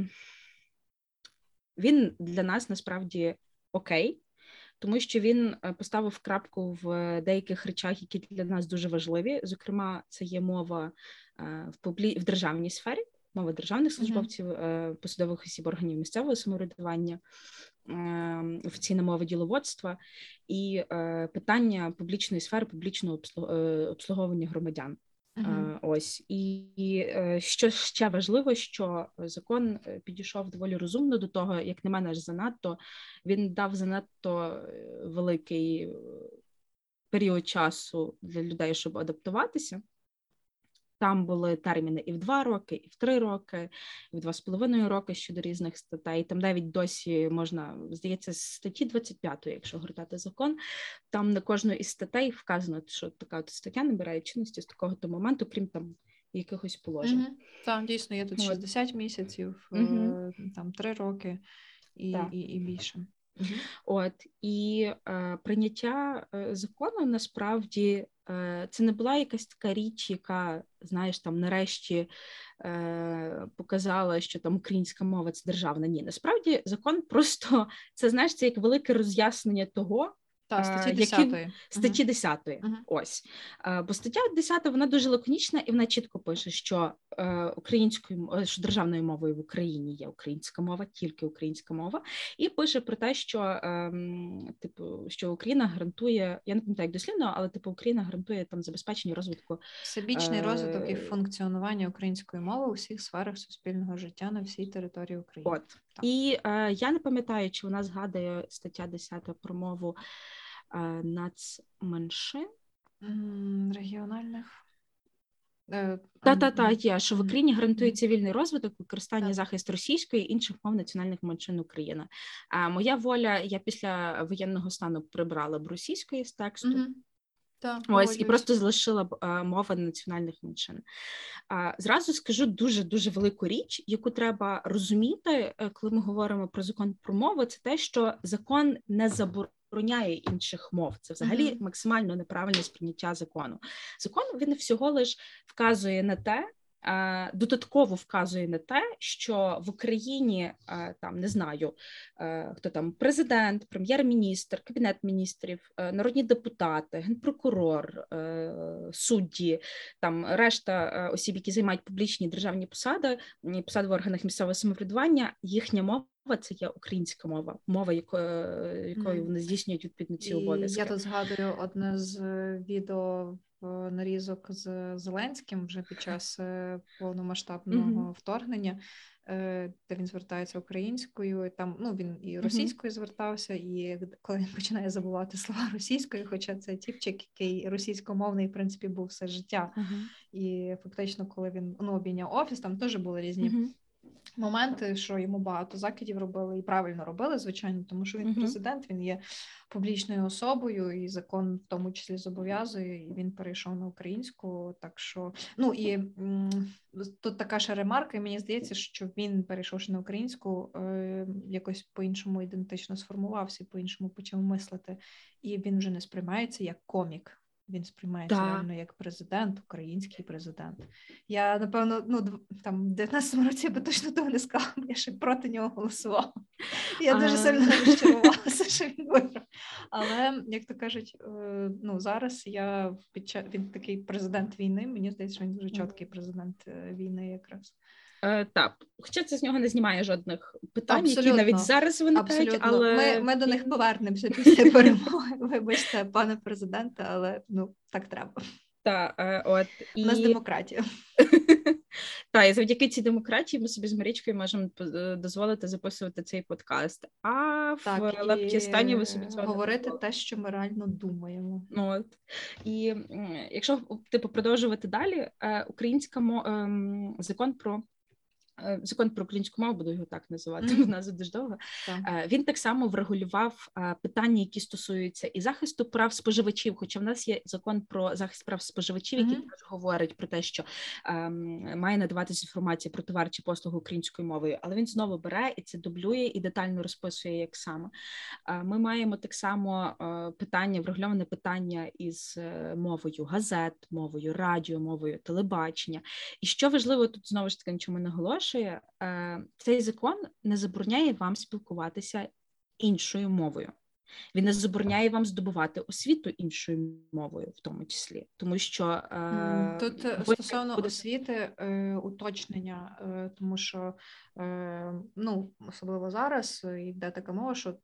він для нас насправді окей, тому що він е, поставив крапку в деяких речах, які для нас дуже важливі. Зокрема, це є мова е, в публі... в державній сфері, мова державних службовців, е, посадових осіб органів місцевого самоврядування, е, офіційна мова діловодства і питання публічної сфери, публічного обслуг- обслуговування громадян. Е, Ось і і що ще важливо, що закон е, підійшов доволі розумно до того, як на мене, аж занадто він дав занадто е, великий е, період часу для людей, щоб адаптуватися. Там були терміни і в два роки, і в три роки, і в два з половиною роки щодо різних статей. Там навіть досі можна, здається, з статті 25, якщо гортати закон, там на кожну із статей вказано, що така от стаття набирає чинності з такого то моменту, крім там якихось положень. Мгм. Так, дійсно, є тут От. 60 місяців, Мгм. там 3 роки і, і, і більше. Мгм. От і е, прийняття е, закону насправді е, це не була якась така річ, яка знаєш там нарешті е, показала, що там українська мова це державна. Ні, насправді закон просто це знаєш, це як велике роз'яснення того. Так, Е, статті які- 10. Статті 10. Мгм. Ось. Е, Бо стаття 10 вона дуже лаконічна і вона чітко пише, що е, українською е, що державною мовою в Україні є українська мова, тільки українська мова, і пише про те, що типу, що Україна гарантує, я не пам'ятаю як дослівно, але типу Україна гарантує там забезпечення розвитку. Всебічний розвиток і Е, функціонування української мови у всіх сферах суспільного життя на всій території України. От і е, я не пам'ятаю, чи вона згадує стаття 10 про мову е, нацменшин. Регіональних. Е, Та та та є, що в Україні гарантується вільний розвиток, використання, захист російської і інших мов національних меншин України. А моя воля, я після воєнного стану прибрала б російської з тексту. Так, Ось і просто залишила б а, мови національних меншин. А, зразу скажу дуже дуже велику річ, яку треба розуміти, е, коли ми говоримо про закон про мову. Це те, що закон не забороняє інших мов. Це взагалі Мгм. максимально неправильне сприйняття закону. Закон він всього лиш вказує на те. Е, Додатково вказує на те, що в Україні е, там не знаю, е, хто там президент, прем'єр-міністр, кабінет міністрів, народні депутати, генпрокурор, судді, там решта осіб, які займають публічні державні посади, посади в органах місцевого самоврядування, їхня мова. Це є українська мова, мова, якою, якою вони здійснюють відповідно ці обов'язки. Я тут згадую одне з е, відео нарізок з Зеленським вже під час е, повномасштабного Мгм. вторгнення, е, де він звертається українською. і Там ну він і російською звертався, і коли він починає забувати слова російською, хоча це тіпчик, який російськомовний в принципі був все життя. Мгм. І фактично, коли він ну, обійняв офіс, там теж були різні. Моменти, що йому багато закидів робили і правильно робили, звичайно, тому що він президент, він є публічною особою, і закон в тому числі зобов'язує, і він перейшов на українську. Так що, ну і м, тут така ще ремарка, і мені здається, що він, перейшовши на українську, е, якось по-іншому ідентично сформувався, по-іншому почав мислити, і він вже не сприймається як комік. Він сприймається Так. реально як президент, український президент. Я напевно, ну там в 19-му році я би точно того не сказала, бо я ще проти нього голосувала. Я дуже сильно розчарувалася, що він виграв. Але як то кажуть, е, ну зараз я під час він такий президент війни. Мені здається, що він дуже чіткий президент е, війни, якраз. Е, так, хоча це з нього не знімає жодних питань, які навіть зараз виникають, Абсолютно, але ми, ми до них повернемося після перемоги. Вибачте, пане президенте, але ну так треба. Та, е, от, і... У нас демократія. Та і завдяки цій демократії ми собі з Марічкою можемо е, дозволити записувати цей подкаст. А в Так, Лапкістані ви собі цього говорити те, що ми реально думаємо. От. І якщо типу продовжувати далі, українська мо... ем, закон про закон про українську мову, буду його так називати, бо назва дуже довга. Так. Е, Він так само врегулював е, питання, які стосуються і захисту прав споживачів. Хоча в нас є закон про захист прав споживачів, який теж говорить про те, що ем, має надаватися інформація про товар чи послугу українською мовою, але він знову бере і це дублює і детально розписує, як саме. Е, Ми маємо так само е, питання, врегульоване питання із е, мовою газет, мовою радіо, мовою телебачення. І що важливо тут знову ж таки нічому не наголошує, е, цей закон не забороняє вам спілкуватися іншою мовою. Він не забороняє вам здобувати освіту іншою мовою, в тому числі, тому що е, Тут е, ви стосовно освіти е, уточнення, е, тому що е, ну особливо зараз йде така мова, що е,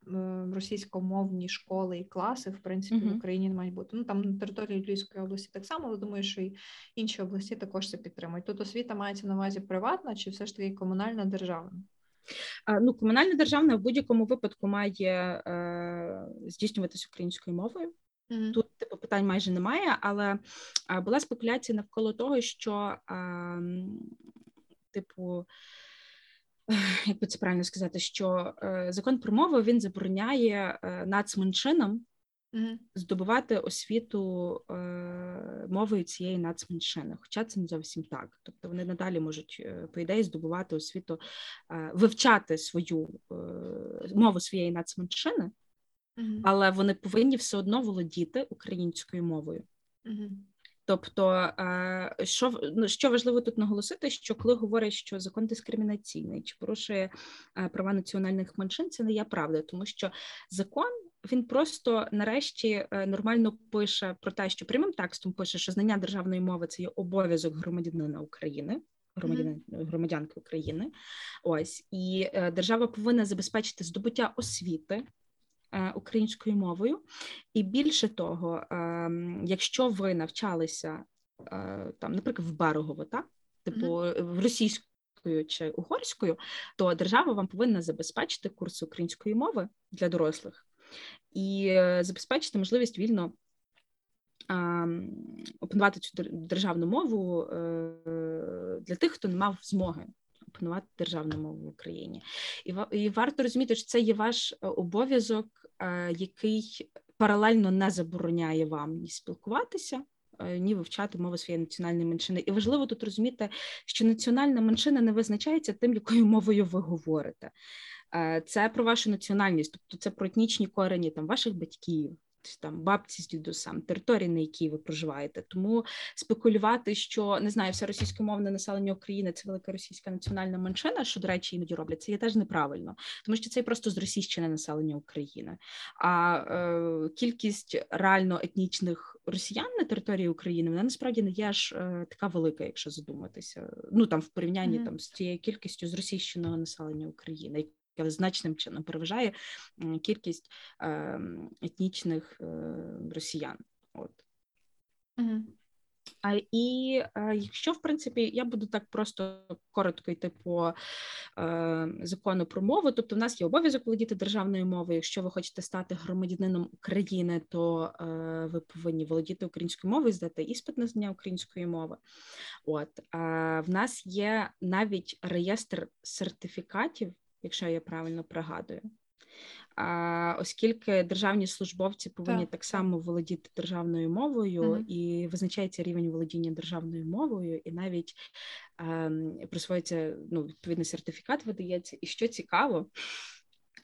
російськомовні школи і класи в принципі в Україні не мають бути. Ну там на території Львівської області так само, але думаю, що і інші області також це підтримують. Тут освіта мається на увазі приватна чи все ж таки комунальна державна? Ну, комунальна державна в будь-якому випадку має е, здійснюватися українською мовою. Тут типу питань майже немає, але е, була спекуляція навколо того, що е, типу. Як би це правильно сказати, що е, закон про мову він забороняє е, нацменшинам Здобувати освіту е, мовою цієї нацменшини, хоча це не зовсім так. Тобто вони надалі можуть, е, по ідеї, здобувати освіту, е, вивчати свою е, мову своєї нацменшини, Мгм. але вони повинні все одно володіти українською мовою. Мгм. Тобто, е, що ну, що важливо тут наголосити, що коли говорять, що закон дискримінаційний чи порушує е, права національних меншин, це не є правда, тому що закон він просто нарешті е, нормально пише про те, що прямим текстом пише, що знання державної мови це є обов'язок громадянина України. Громадянин громадянки України, ось і е, держава повинна забезпечити здобуття освіти е, українською мовою. І більше того, ем, якщо ви навчалися е, там, наприклад, в Берегово, так? типу в російською чи угорською, то держава вам повинна забезпечити курси української мови для дорослих і е, забезпечити можливість вільно. Опанувати цю державну мову е, для тих, хто не мав змоги опанувати державну мову в Україні, і варто розуміти, що це є ваш е, обов'язок, який паралельно не забороняє вам ні спілкуватися, ні вивчати мову своєї національної меншини. І важливо тут розуміти, що національна меншина не визначається тим, якою мовою ви говорите. Е, Це про вашу національність, тобто це про етнічні корені там ваших батьків. Там бабці з дідусем, території, на якій ви проживаєте, тому спекулювати, що не знаю, все російськомовне населення України це велика російська національна меншина, що до речі, іноді роблять це є теж неправильно, тому що це просто зросійщене населення України. А е, кількість реально етнічних росіян на території України вона насправді не є аж е, така велика, якщо задуматися. Ну там в порівнянні Мгм. там з цією кількістю зросійщеного населення України, значним чином переважає кількість е, етнічних е, росіян. От. Мгм. А, і е, якщо, в принципі, я буду так просто коротко йти по е, закону про мову, тобто в нас є обов'язок володіти державною мовою. Якщо ви хочете стати громадянином України, то е, ви повинні володіти українською мовою, здати іспит на знання української мови. От е, в нас є навіть реєстр сертифікатів, якщо я правильно пригадую. А, оскільки державні службовці повинні Так, так, само володіти державною мовою, Мгм. і визначається рівень володіння державною мовою, і навіть ем, присвоюється ну, відповідний сертифікат, видається. І що цікаво,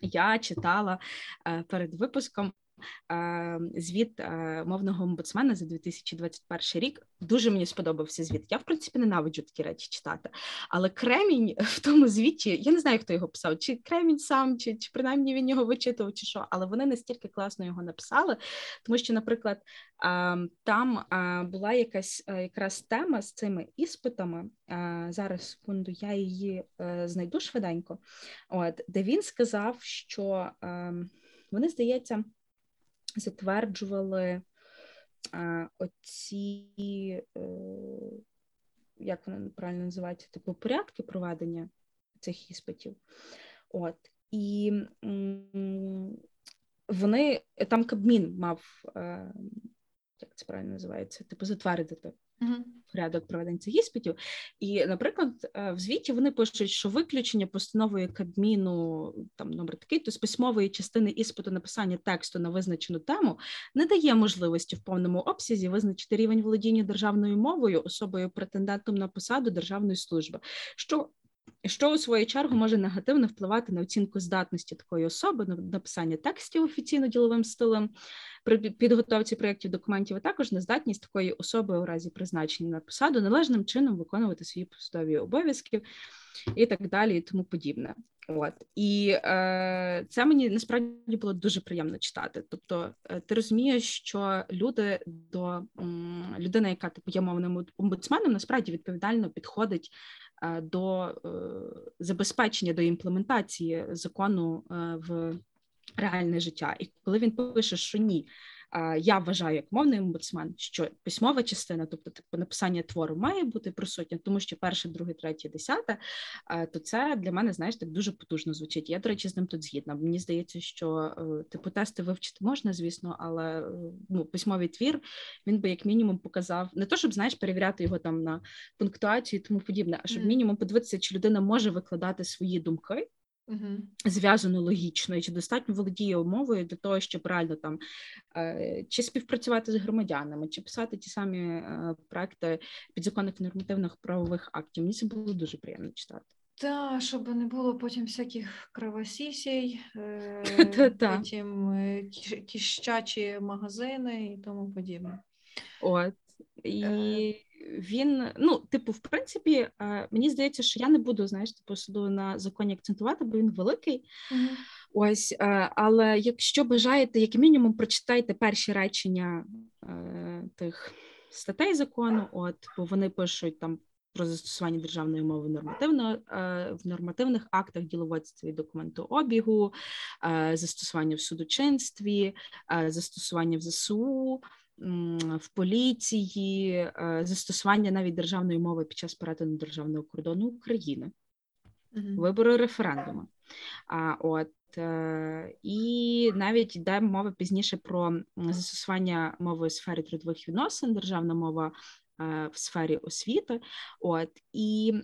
я читала е, перед випуском. Звіт мовного омбудсмена за 2021 рік дуже мені сподобався звіт. Я в принципі ненавиджу такі речі читати. Але Кремінь в тому звіті, я не знаю, хто його писав, чи Кремінь сам, чи, чи принаймні він його вичитував, чи що, але вони настільки класно його написали, тому що, наприклад, там була якась е, якраз тема з цими іспитами. Зараз секунду, я її е, знайду швиденько. От де він сказав, що е, вони, здається, затверджували оці. Е, як вони правильно називається, типу порядки проведення цих іспитів. От і вони там Кабмін мав, е, як це правильно називається, типу затвердити. Порядок проведення цих іспитів, і, наприклад, е, в звіті вони пишуть, що виключення постановою Кабміну там номер такий, то з письмової частини іспиту написання тексту на визначену тему не дає можливості в повному обсязі визначити рівень володіння державною мовою особою претендентом на посаду державної служби, що що у свою чергу може негативно впливати на оцінку здатності такої особи на написання текстів офіційно діловим стилем при підготовці проєктів документів, а також нездатність такої особи у разі призначення на посаду належним чином виконувати свої посадові обов'язки і так далі, і тому подібне. От і е, це мені насправді було дуже приємно читати. Тобто, е, ти розумієш, що люди до м, людина, яка типу є мовним омбудсменом, насправді відповідально підходить до е, забезпечення до імплементації закону е, в реальне життя. І коли він пише, що ні, я вважаю як мовний омбудсмен, що письмова частина, тобто типу написання твору, має бути присутня, тому що перше, друге, третє, десяте, то це для мене знаєш так дуже потужно звучить. Я, до речі, з ним тут згідна. Мені здається, що типу тести вивчити можна, звісно, але ну, письмовий твір він би як мінімум показав не то, щоб знаєш перевіряти його там на пунктуацію і тому подібне, а щоб мінімум подивитися, чи людина може викладати свої думки. Зв'язано логічно, і чи достатньо володіє мовою для того, щоб реально там е, чи співпрацювати з громадянами, чи писати ті самі е, проекти підзаконних нормативних правових актів. Мені це було дуже приємно читати. Та, щоб не було потім всяких кровосісій, е, потім кіщачі магазини і тому подібне. От і він, ну, типу, в принципі, е, мені здається, що я не буду, знаєш, типу, суду на законі акцентувати, бо він великий. Mm-hmm. Ось, е, але якщо бажаєте, як мінімум, прочитайте перші речення е, тих статей закону, от, бо вони пишуть там. Про застосування державної мови нормативно в нормативних актах діловодства і документообігу, застосування в судочинстві, застосування в ЗСУ, в поліції, е, застосування навіть державної мови під час перетину державного кордону України, uh вибори референдуму. А от е, і навіть йде мова пізніше про застосування мови у сфері трудових відносин, державна мова е, в сфері освіти. От і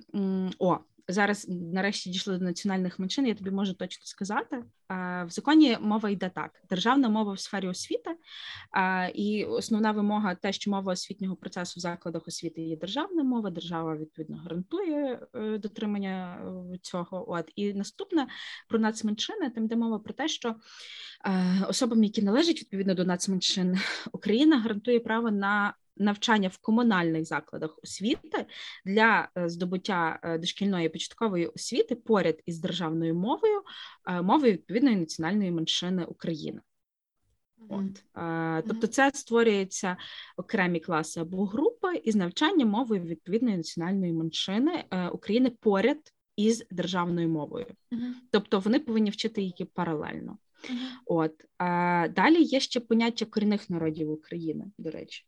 о, зараз нарешті дійшли до національних меншин. Я тобі можу точно сказати. В законі мова йде так: державна мова в сфері освіти, і основна вимога, те, що мова освітнього процесу в закладах освіти є державна мова. Держава відповідно гарантує е, дотримання е, цього. От і наступне про нацменшини, там де мова про те, що е, особам, які належать відповідно до нацменшин, Україна гарантує право на навчання в комунальних закладах освіти для е, здобуття е, дошкільної початкової освіти поряд із державною мовою, е, мовою відповідної національної меншини України. От тобто, це створюється окремі класи або групи із навчання мовою відповідної національної меншини України поряд із державною мовою, тобто вони повинні вчити її паралельно. От далі є ще поняття корінних народів України, до речі.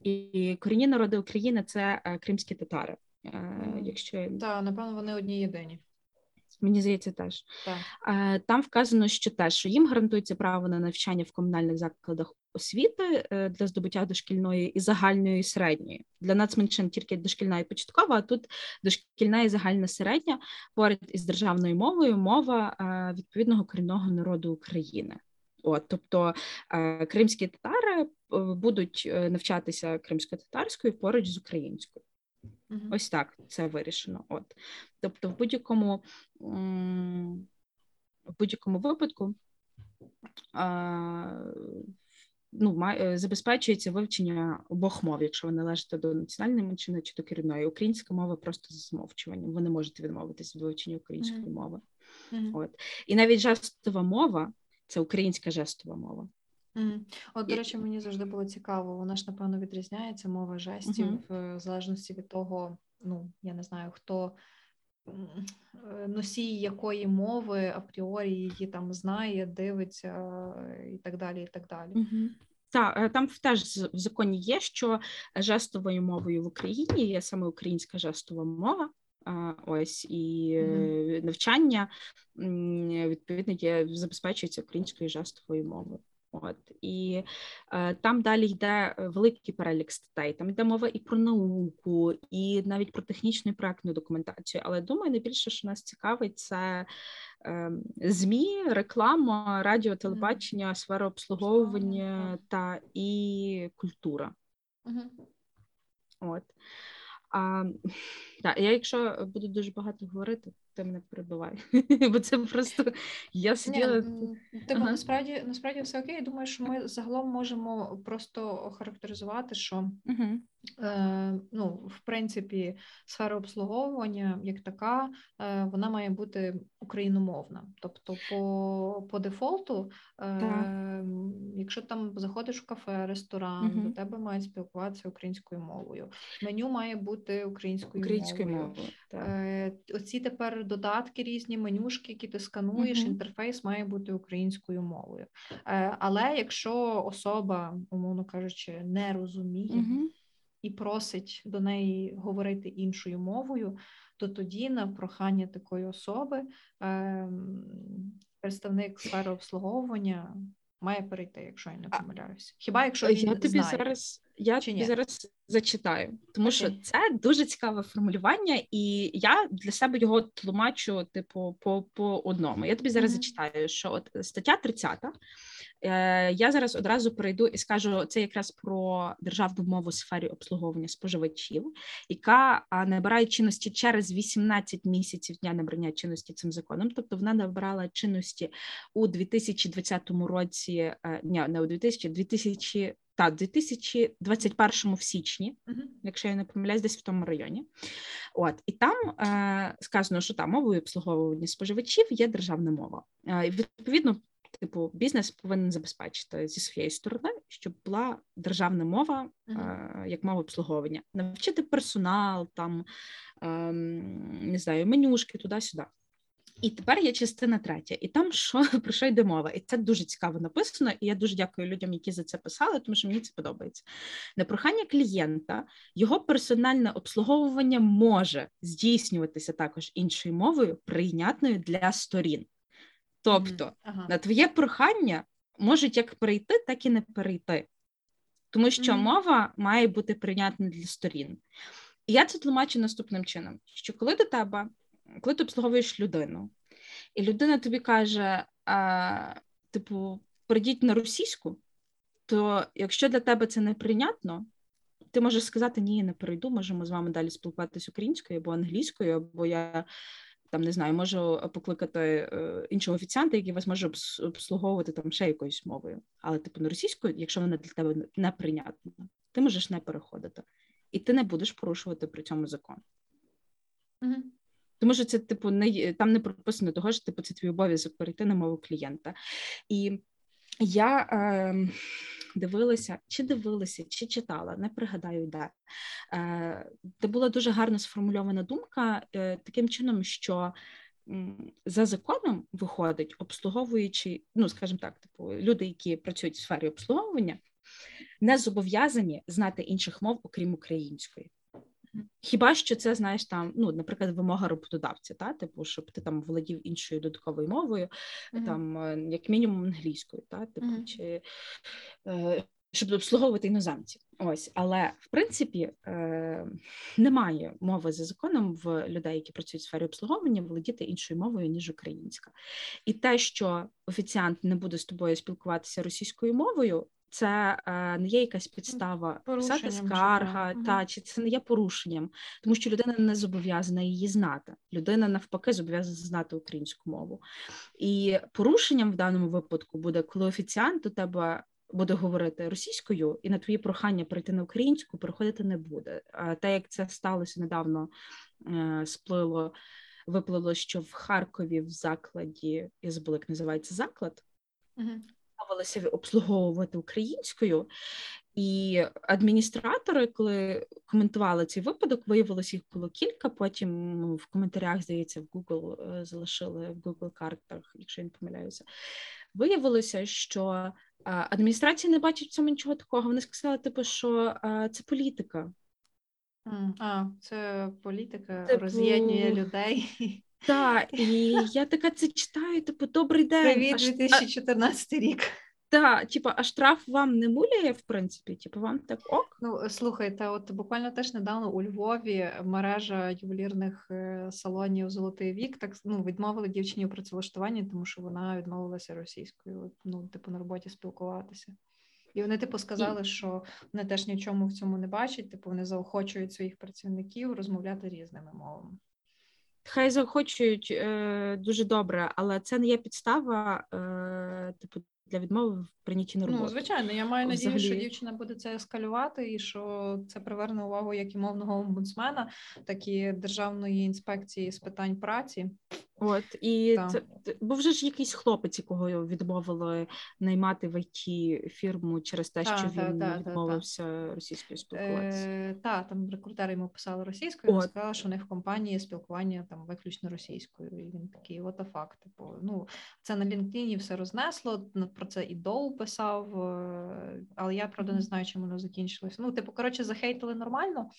І корінні народи України це е, кримські татари. Е, якщо Так, напевно, вони одні єдині. Мені здається, теж так. Е, там вказано, що теж що їм гарантується право на навчання в комунальних закладах освіти для здобуття дошкільної і загальної і середньої. Для нацменшин тільки дошкільна і початкова, а тут дошкільна і загальна середня поряд із державною мовою мова відповідного корінного народу України. От, тобто е, кримські татари е, будуть е, навчатися кримсько-татарською поруч з українською. uh Ось так це вирішено. От, тобто, в будь-якому в будь-якому випадку ну, забезпечується вивчення обох мов, якщо ви належите до національної меншини чи до керівної. Українська мова просто за замовчуванням. Ви не можете відмовитися від вивчення української uh мови. uh От і навіть жестова мова це українська жестова мова. Mm. От, до речі, мені завжди було цікаво. Вона ж, напевно, відрізняється мова жестів mm-hmm. в залежності від того, ну я не знаю, хто носій якої мови апріорі її там знає, дивиться і так далі. і так далі. Mm-hmm. Так, там теж в законі є, що жестовою мовою в Україні є саме українська жестова мова. Ось і mm-hmm. навчання відповідно є забезпечується українською жестовою мовою. От і е, там далі йде великий перелік статей. Там йде мова і про науку, і навіть про технічну і проектну документацію. Але думаю, найбільше, що нас цікавить, це е, змі, реклама, радіо, телебачення, сфера обслуговування та і культура. Mm-hmm. От. А, так, Я, якщо буду дуже багато говорити, ти мене перебивай. Бо це просто я сиділа. Ні, типу, ага. насправді насправді все окей. Я думаю, що ми загалом можемо просто охарактеризувати, що угу. е, ну, в принципі, сфера обслуговування як така, е, вона має бути україномовна. Тобто, по по дефолту, е, якщо там заходиш в кафе, ресторан, угу. до тебе мають спілкуватися українською мовою. Меню має бути українською, українською мовою. мовою. Е, Оці тепер додатки, різні менюшки, які ти скануєш, uh-huh. інтерфейс має бути українською мовою. Е, але якщо особа, умовно кажучи, не розуміє uh-huh. і просить до неї говорити іншою мовою, то тоді на прохання такої особи е, представник сфери обслуговування має перейти, якщо я не помиляюся. Хіба якщо він я тобі знає? зараз я Чи тобі ні? зараз зачитаю, тому Окей. що це дуже цікаве формулювання, і я для себе його тлумачу, типу, по по одному. Я тобі зараз Мгм. зачитаю, що от стаття 30, е, я зараз одразу перейду і скажу це якраз про державну мову в сфері обслуговування споживачів, яка набирає чинності через 18 місяців дня набрання чинності цим законом. Тобто вона набирала чинності у 2020 році, е, ні, не у 2000, 2000 та 2021 в січні, Мгм. якщо я не помиляюсь, десь в тому районі. От і там е, сказано, що там мовою обслуговування споживачів є державна мова. Е, відповідно, типу, бізнес повинен забезпечити зі своєї сторони, щоб була державна мова е, як мова обслуговування, навчити персонал, там е, не знаю, менюшки туди-сюди. І тепер є частина третя, і там що про що йде мова, і це дуже цікаво написано. І я дуже дякую людям, які за це писали, тому що мені це подобається. На прохання клієнта його персональне обслуговування може здійснюватися також іншою мовою, прийнятною для сторін. Тобто, ага. на твоє прохання можуть як перейти, так і не перейти, тому що Мгм. мова має бути прийнятна для сторін. І я це тлумачу наступним чином: що коли до тебе коли ти обслуговуєш людину, і людина тобі каже: а, типу, прийдіть на російську, то якщо для тебе це неприйнятно, ти можеш сказати, ні, я не перейду, можемо з вами далі спілкуватися українською або англійською, або я там не знаю, можу покликати е, іншого офіціанта, який вас може обслуговувати там ще якоюсь мовою. Але типу на російською, якщо вона для тебе неприйнятна, ти можеш не переходити, і ти не будеш порушувати при цьому закон. Мгм. Тому що це, типу, не там не прописано того, що типу, це твій обов'язок перейти на мову клієнта. І я е, дивилася, чи дивилася, чи читала, не пригадаю, де, е, де була дуже гарно сформульована думка е, таким чином, що за законом виходить, обслуговуючи, ну, скажімо так, типу, люди, які працюють в сфері обслуговування, не зобов'язані знати інших мов, окрім української. Хіба що це знаєш там, ну, наприклад, вимога роботодавця, та типу, щоб ти там володів іншою додатковою мовою, Мгм. там е, як мінімум англійською, та типу, Мгм. чи е, щоб обслуговувати іноземців. Ось, але в принципі е, немає мови за законом в людей, які працюють в сфері обслуговування, володіти іншою мовою ніж українська. І те, що офіціант не буде з тобою спілкуватися російською мовою. Це е, не є якась підстава Порушенням чи скарга. Мгм. та чи це не є порушенням, тому що людина не зобов'язана її знати. Людина навпаки зобов'язана знати українську мову. І порушенням в даному випадку буде, коли офіціант до тебе буде говорити російською, і на твої прохання перейти на українську переходити не буде. Те, як це сталося недавно, е, сплило, виплило, що в Харкові в закладі, я забула, як називається заклад, Мгм. обслуговувати українською, і адміністратори, коли коментували цей випадок, виявилось їх було кілька. Потім ну, в коментарях, здається, в Google е, залишили в Google картах, якщо я не помиляюся. Виявилося, що адміністрація не бачить в цьому нічого такого. Вони сказали, типу, що це політика. А, це політика типу... роз'єднує людей. Так, і я така це читаю, типу, добрий день. Привіт, 2014 рік. Так, типу, а штраф вам не муляє, в принципі? Типу, вам так ок? Ну, слухайте, от буквально теж недавно у Львові мережа ювелірних салонів Золотий вік так ну, відмовили дівчині у працевлаштуванні, тому що вона відмовилася російською, ну, типу, на роботі спілкуватися. І вони, типу, сказали, що вони теж ні в чому в цьому не бачать, типу, вони заохочують своїх працівників розмовляти різними мовами. Хай заохочують е, дуже добре, але це не є підстава, е, типу, для відмови в прийнятті на ну, роботу. Ну, звичайно, я маю надію, що дівчина буде це ескалювати, і що це приверне увагу як і мовного омбудсмена, так і державної інспекції з питань праці. От і це бо вже ж якийсь хлопець, якого відмовили наймати в ІТ фірму через те, та, що та, він та, відмовився російською спілкуватися. Е, Так, там рекрутери йому писали російською, він сказав, що у них в компанії спілкування там виключно російською. І він такий, от факт. Типу, ну це на LinkedIn все рознесло. про це і Доу писав, е, але я правда не знаю, чим воно закінчилося. Ну, типу, коротше, захейтили нормально.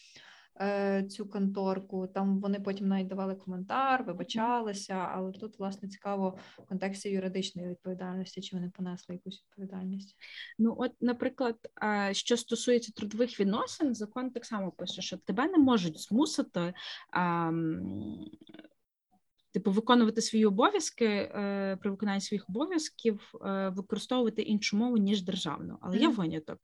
Е, цю конторку. Там вони потім навіть давали коментар, вибачалися, але тут, власне, цікаво в контексті юридичної відповідальності, чи вони понесли якусь відповідальність. Ну, от, наприклад, що стосується трудових відносин, закон так само пише, що тебе не можуть змусити. Типу, виконувати свої обов'язки е, при виконанні своїх обов'язків, е, використовувати іншу мову ніж державну, але mm-hmm. є виняток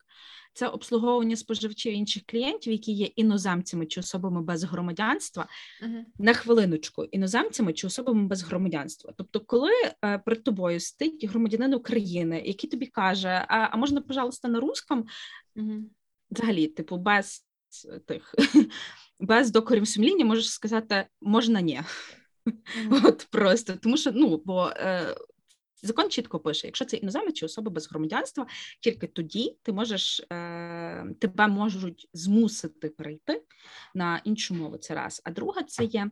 це обслуговування споживачів інших клієнтів, які є іноземцями чи особами без громадянства, uh-huh. на хвилиночку, іноземцями чи особами без громадянства. Тобто, коли е, перед тобою стоїть громадянин України, який тобі каже, а а можна, пожалуйста, на русском, uh-huh. взагалі, типу, без тих. Без докорів сумління можеш сказати можна ні. Mm-hmm. От просто тому, що ну бо е, Закон чітко пише: якщо це іноземець чи особа без громадянства, тільки тоді ти можеш е, тебе можуть змусити перейти на іншу мову. Це раз. А друга це є.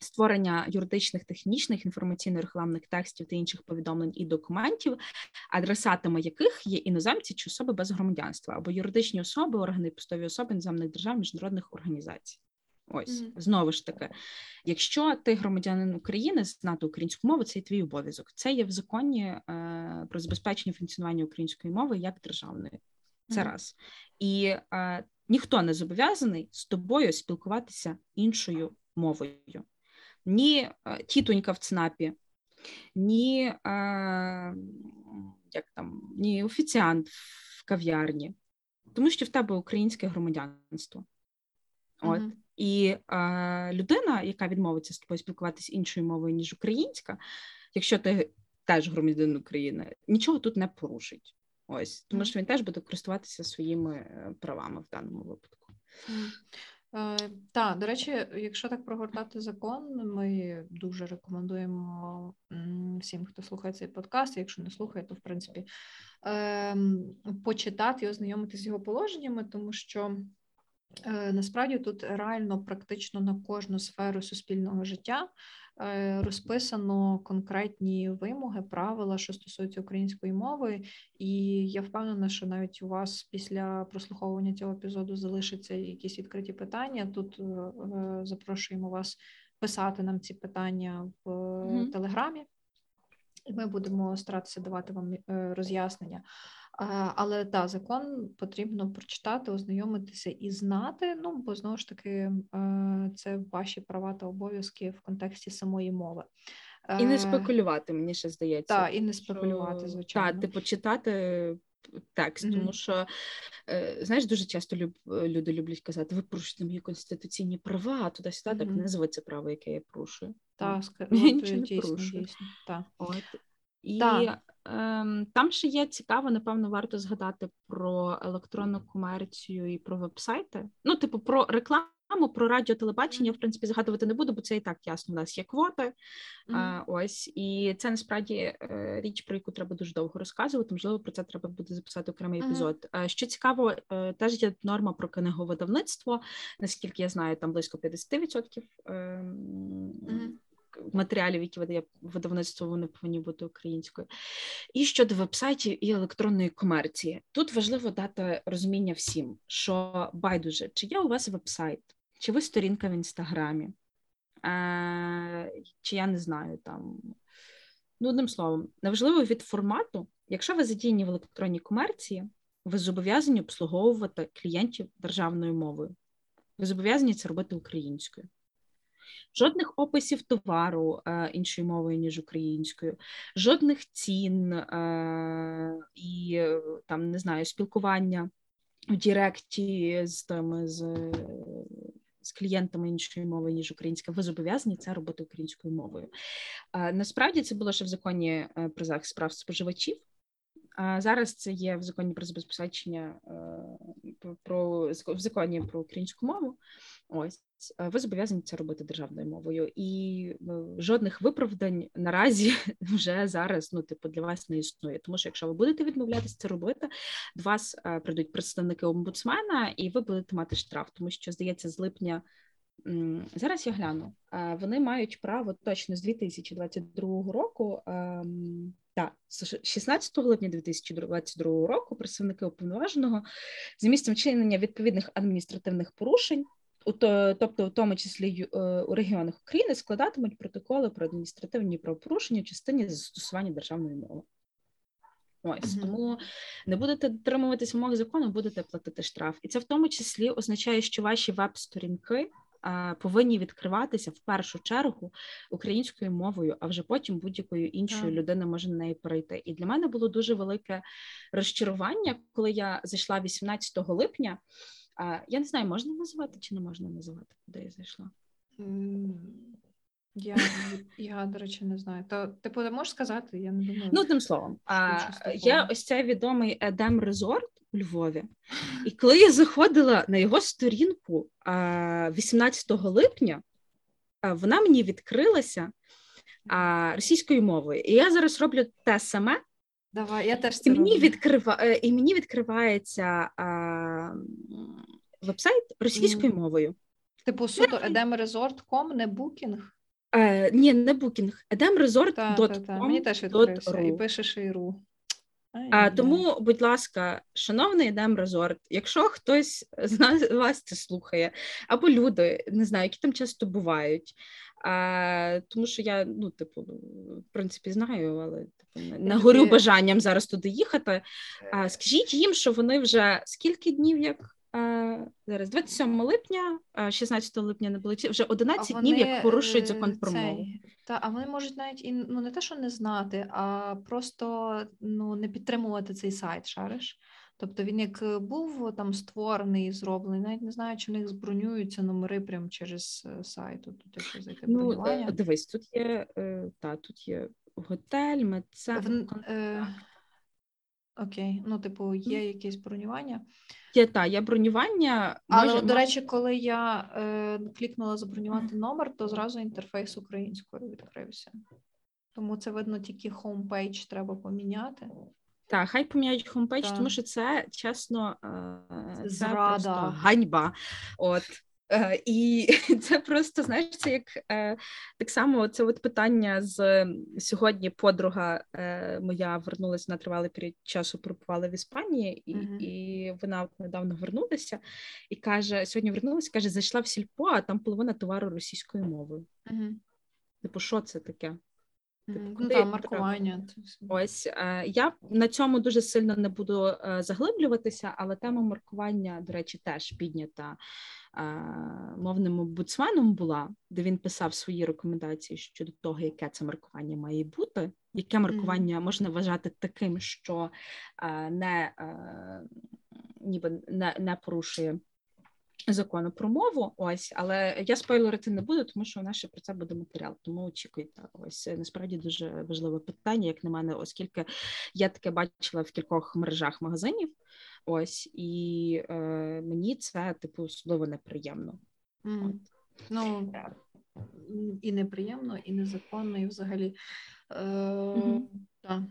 Створення юридичних, технічних, інформаційно-рекламних текстів та інших повідомлень і документів, адресатами яких є іноземці чи особи без громадянства або юридичні особи, органи постові особи іноземних держав, міжнародних організацій. Ось mm-hmm. знову ж таки, якщо ти громадянин України, знати українську мову, це і твій обов'язок. Це є в законі е, про забезпечення функціонування української мови як державної. Це mm-hmm. раз. І е, ніхто не зобов'язаний з тобою спілкуватися іншою мовою. Ні е, тітонька в ЦНАПі, ні е, як там, ні офіціант в кав'ярні, тому що в тебе українське громадянство. От. Mm-hmm. І е, людина, яка відмовиться з тобою спілкуватися іншою мовою, ніж українська, якщо ти теж громадянин України, нічого тут не порушить. Ось, тому що він теж буде користуватися своїми е, правами в даному випадку. Е, Так, до речі, якщо так прогортати закон, ми дуже рекомендуємо всім, хто слухає цей подкаст. Якщо не слухає, то в принципі е, почитати і ознайомитися з його положеннями, тому що. Е, насправді тут реально практично на кожну сферу суспільного життя е, розписано конкретні вимоги, правила, що стосуються української мови, і я впевнена, що навіть у вас після прослуховування цього епізоду залишаться якісь відкриті питання. Тут е, запрошуємо вас писати нам ці питання в mm-hmm. телеграмі, і ми будемо старатися давати вам роз'яснення. Але та закон потрібно прочитати, ознайомитися і знати. Ну бо знову ж таки е, це ваші права та обов'язки в контексті самої мови. І не е, спекулювати, мені ще здається. Так, і не спекулювати, звичайно. Так, типу читати текст, mm-hmm. тому що е, знаєш, дуже часто люб, люди люблять казати, ви порушуєте мої конституційні права, туди-сюди, mm-hmm. так називай це право, яке я порушую. Так, ну, я нічого не порушую. Дійсно, так. От. І так. Ем, там ще є цікаво, напевно, варто згадати про електронну комерцію і про вебсайти. Ну, типу, про рекламу про радіо телебачення, в принципі, згадувати не буду, бо це і так ясно. У нас є квоти. Мгм. А, ось і це насправді е, річ, про яку треба дуже довго розказувати. Можливо, про це треба буде записати окремий Мгм. епізод. А, Що цікаво, е, теж є норма про книговидавництво. Наскільки я знаю, там близько 50% ем, Мгм. Матеріалів, які видає видавництво, вони повинні бути українською. І щодо вебсайтів і електронної комерції, тут важливо дати розуміння всім, що байдуже, чи є у вас вебсайт, чи ви сторінка в інстаграмі, е, чи я не знаю там. Ну, одним словом, неважливо від формату, якщо ви задіяні в електронній комерції, ви зобов'язані обслуговувати клієнтів державною мовою. Ви зобов'язані це робити українською. Жодних описів товару е, іншою мовою, ніж українською, жодних цін е, і е, там не знаю, спілкування в Діректі з тими з, з клієнтами іншої мови, ніж українська. Ви зобов'язані це робити українською мовою. Насправді це було ще в законі про захист прав споживачів. Зараз це є в законі про забезпечення е, про, в законі про українську мову. Ось е, ви зобов'язані це робити державною мовою, і е, жодних виправдань наразі вже зараз ну типу для вас не існує. Тому що якщо ви будете відмовлятися це робити, до вас прийдуть представники омбудсмена, і ви будете мати штраф, тому що здається, з липня. Зараз я гляну. Вони мають право точно з 2022 року. Так, з 16 липня 2022 року представники уповноваженого за місцем вчинення відповідних адміністративних порушень, у то- тобто, в тому числі е, у регіонах України, складатимуть протоколи про адміністративні правопорушення в частині застосування державної мови. Ось тому не будете дотримуватись вимог закону, будете платити штраф, і це в тому числі означає, що ваші веб-сторінки повинні відкриватися в першу чергу українською мовою, а вже потім будь-якою іншою Так. людина може на неї перейти. І для мене було дуже велике розчарування, коли я зайшла 18 липня. Я не знаю, можна називати чи не можна називати, куди я зайшла. Я, я, до речі, не знаю. То, типу, ти можеш сказати? Я не думаю. Ну, одним словом, а, є ось цей відомий Едем Резорт у Львові. І коли я заходила на його сторінку 18 липня, вона мені відкрилася російською мовою. І я зараз роблю те саме, Давай, я теж і мені, відкрива... е, і мені відкривається а, вебсайт російською мовою. Типу, суто edemresort.com, не Booking. Е, ні, не Booking, та. Мені edemresort.com. теж відкрився. І пишеш іру. А, тому, будь ласка, шановний Едем Резорт, якщо хтось з нас вас це слухає, або люди, не знаю, які там часто бувають. А, тому що я, ну, типу, в принципі, знаю, але типу, не, не горю бажанням зараз туди їхати. А, скажіть їм, що вони вже скільки днів, як зараз 27 липня, а, 16 липня не було, вже 11 днів, як порушують закон про мову. Та, а вони можуть навіть і ну не те, що не знати, а просто ну не підтримувати цей сайт, шариш. Тобто він як е, був там створений зроблений, навіть не знаю, чи в них збронюються номери прямо через е, сайт. Тут якщо зайти Ну, бронювання. е, дивись, тут є, е, та, тут є готель, В- е, Okay, ну, типу, є якесь бронювання. Є та є бронювання. Але, може- до речі, коли я е, клікнула забронювати номер, то зразу інтерфейс українською відкрився. Тому це видно тільки homepage треба поміняти. та, хай поміняють homepage, тому що це чесно, е, це Зрада. просто ганьба. От. Е, І це просто знаєш, це як е, так само це от питання з сьогодні. Подруга е, моя вернулася на тривалий період часу, пробувала в Іспанії, і, Мгм. і вона недавно вернулася і каже: сьогодні вернулася, каже, зайшла в сільпо, а там половина товару російською мовою. Угу. Типу, що це таке? Ну, куди там маркування. це. Ось е, я на цьому дуже сильно не буду е, заглиблюватися, але тема маркування, до речі, теж піднята е, мовним омбудсменом була, де він писав свої рекомендації щодо того, яке це маркування має бути, яке маркування можна вважати таким, що не ніби не, не порушує. Закону про мову, ось, але я спойлерити не буду, тому що у нас ще про це буде матеріал. Тому очікуйте. Ось е, насправді дуже важливе питання, як на мене, оскільки я таке бачила в кількох мережах магазинів. Ось і е, мені це типу особливо неприємно. Мгм. Ну, і неприємно, і незаконно, і взагалі. Е, Мгм. да.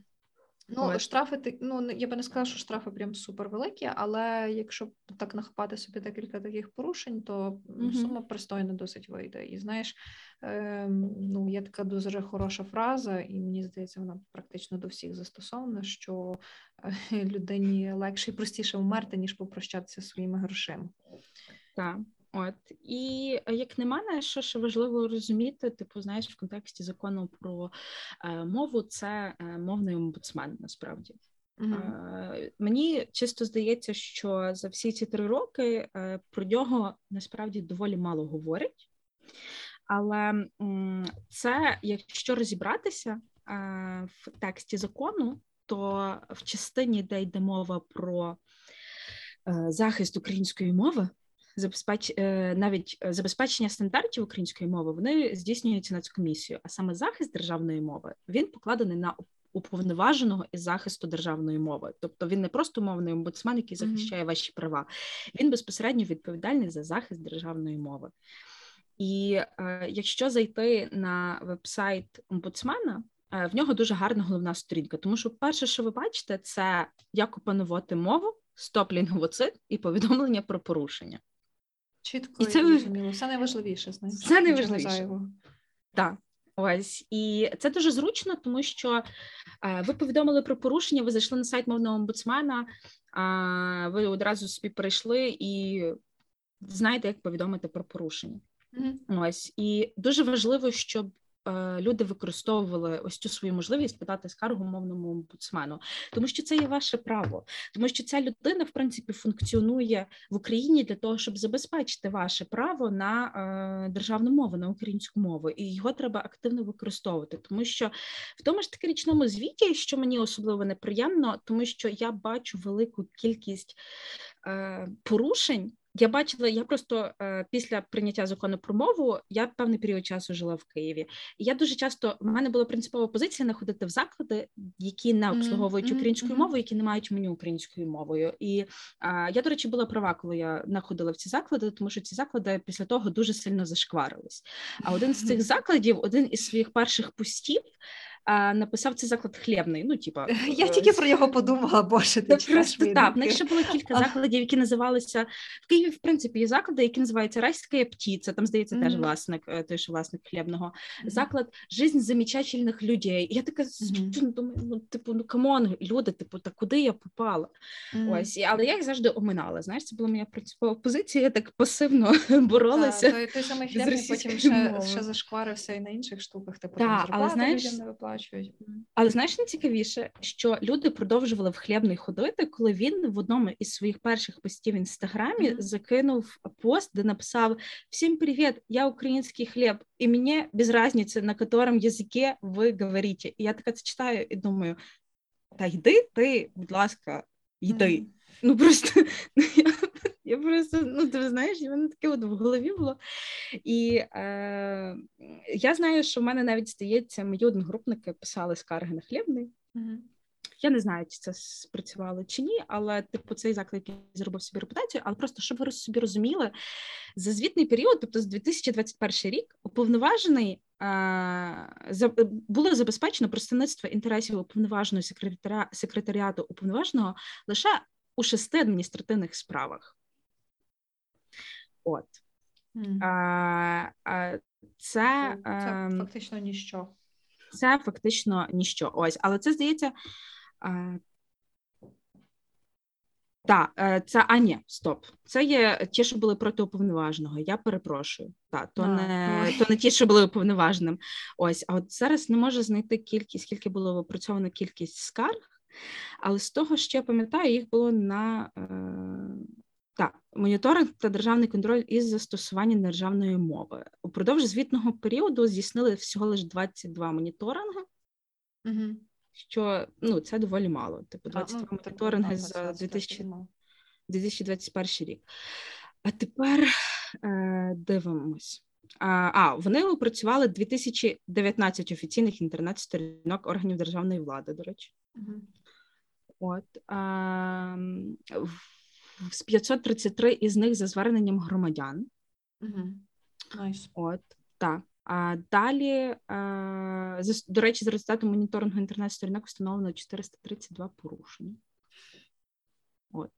Ну, От. штрафи, ти- ну, я би не сказала, що штрафи прям супер великі, але якщо б так нахапати собі декілька таких порушень, то Мгм. сума пристойно досить вийде. І знаєш, е, ну, є така дуже хороша фраза, і мені здається, вона практично до всіх застосована, що е, людині легше і простіше вмерти, ніж попрощатися зі своїми грошима. Так. От і е, як на мене, що ще важливо розуміти, типу, знаєш, в контексті закону про е, мову, це е, мовний омбудсмен насправді. Е, Мені чисто здається, що за всі ці три роки е, про нього насправді доволі мало говорять. Але це, якщо розібратися в тексті закону, то в частині, де йде мова про захист української мови, забезпеч... е, навіть е, забезпечення стандартів української мови, вони здійснюються Нацкомісією, а саме захист державної мови він покладений на уповноваженого із захисту державної мови. Тобто він не просто мовний омбудсмен, який захищає ваші права, він безпосередньо відповідальний за захист державної мови. І е, якщо зайти на вебсайт омбудсмена, е, в нього дуже гарна головна сторінка, тому що перше, що ви бачите, це як опанувати мову, стоп лінгвоцид і повідомлення про порушення. Чітко І це- зрозуміло. Все найважливіше, знаєш. Все найважливіше. Так, ось і це дуже зручно, тому що е, ви повідомили про порушення, ви зайшли на сайт мовного омбудсмена, е, ви одразу собі перейшли і знаєте, як повідомити про порушення. Мгм. Ось і дуже важливо, щоб люди використовували ось цю свою можливість подати скаргу мовному омбудсмену, тому що це є ваше право, тому що ця людина, в принципі, функціонує в Україні для того, щоб забезпечити ваше право на е, державну мову, на українську мову, і його треба активно використовувати, тому що в тому ж таки річному звіті, що мені особливо неприємно, тому що я бачу велику кількість е, порушень. Я бачила, я просто е, після прийняття закону про мову я певний період часу жила в Києві. І я дуже часто в мене була принципова позиція не ходити в заклади, які не обслуговують мгм, українською мовою, які не мають меню українською мовою. І е, я, до речі, була права, коли я не ходила в ці заклади, тому що ці заклади після того дуже сильно зашкварились. А один з цих закладів, один із своїх перших постів. Е, Написав цей заклад хлібний. Ну, типа Я е, тільки про нього подумала, боже, ти читаєш просто так. В них ще було кілька закладів, які називалися в Києві. В принципі, є заклади, які називаються Райська птиця. Там здається теж власник, е, той, що власник хлібного. Заклад Жизнь замечательных людей. Я така ну, думаю, ну типу, ну come on, люди, типу, та куди я попала? Ось, але я їх завжди оминала. Знаєш, це була моя принципова позиція. Я так пасивно боролася. той, той самий хлібний потім ще, ще зашкварився і на інших штуках, типу але знаєш- Мгм. Але знаєш, найцікавіше, що люди продовжували в хлібний ходити, коли він в одному із своїх перших постів в інстаграмі Мгм. закинув пост, де написав: Всім привіт, я український хліб, і мені без разниці, на якому язикі ви говорите. І я така це читаю і думаю: та йди ти, будь ласка, йди. Мгм. Ну просто ну, я, я просто, ну ти знаєш, в мене таке от в голові було. І е, я знаю, що в мене навіть здається, мої одногрупники писали скарги на хлібний. Мгм. Я не знаю, чи це спрацювало чи ні, але типу цей заклик зробив собі репутацію. Але просто щоб ви собі розуміли, за звітний період, тобто з 2021 рік, уповноважений за, було забезпечено представництво інтересів уповноваженого секретаря, секретаріату уповноваженого лише у шести адміністративних справах. От Мгм. а, а, це, Це ем, фактично ніщо. це фактично ніщо. Ось, але це здається. А... Так, е, це а ні, стоп. Це є ті, що були проти уповноваженого. Я перепрошую. Так, то А, не ой. то не ті, що були уповноваженим. Ось, а от зараз не можу знайти кількість, скільки було опрацьовано кількість скарг, але з того, що я пам'ятаю, їх було на е... так, моніторинг та державний контроль із застосування державної мови. Упродовж звітного періоду здійснили всього лише 22 моніторинги Мгм. що ну це доволі мало. Типу А, 22 ну, типу, моніторинги да, за 2000, 2021 рік. А тепер е, дивимось. А, а вони опрацювали 2019 офіційних інтернет-сторінок органів державної влади, до речі. Мгм. От а, в- з 533 із них за зверненням громадян. Угу. От так. А далі, а, до речі, за результатом моніторингу інтернет-сторінок встановлено 432 порушення. От.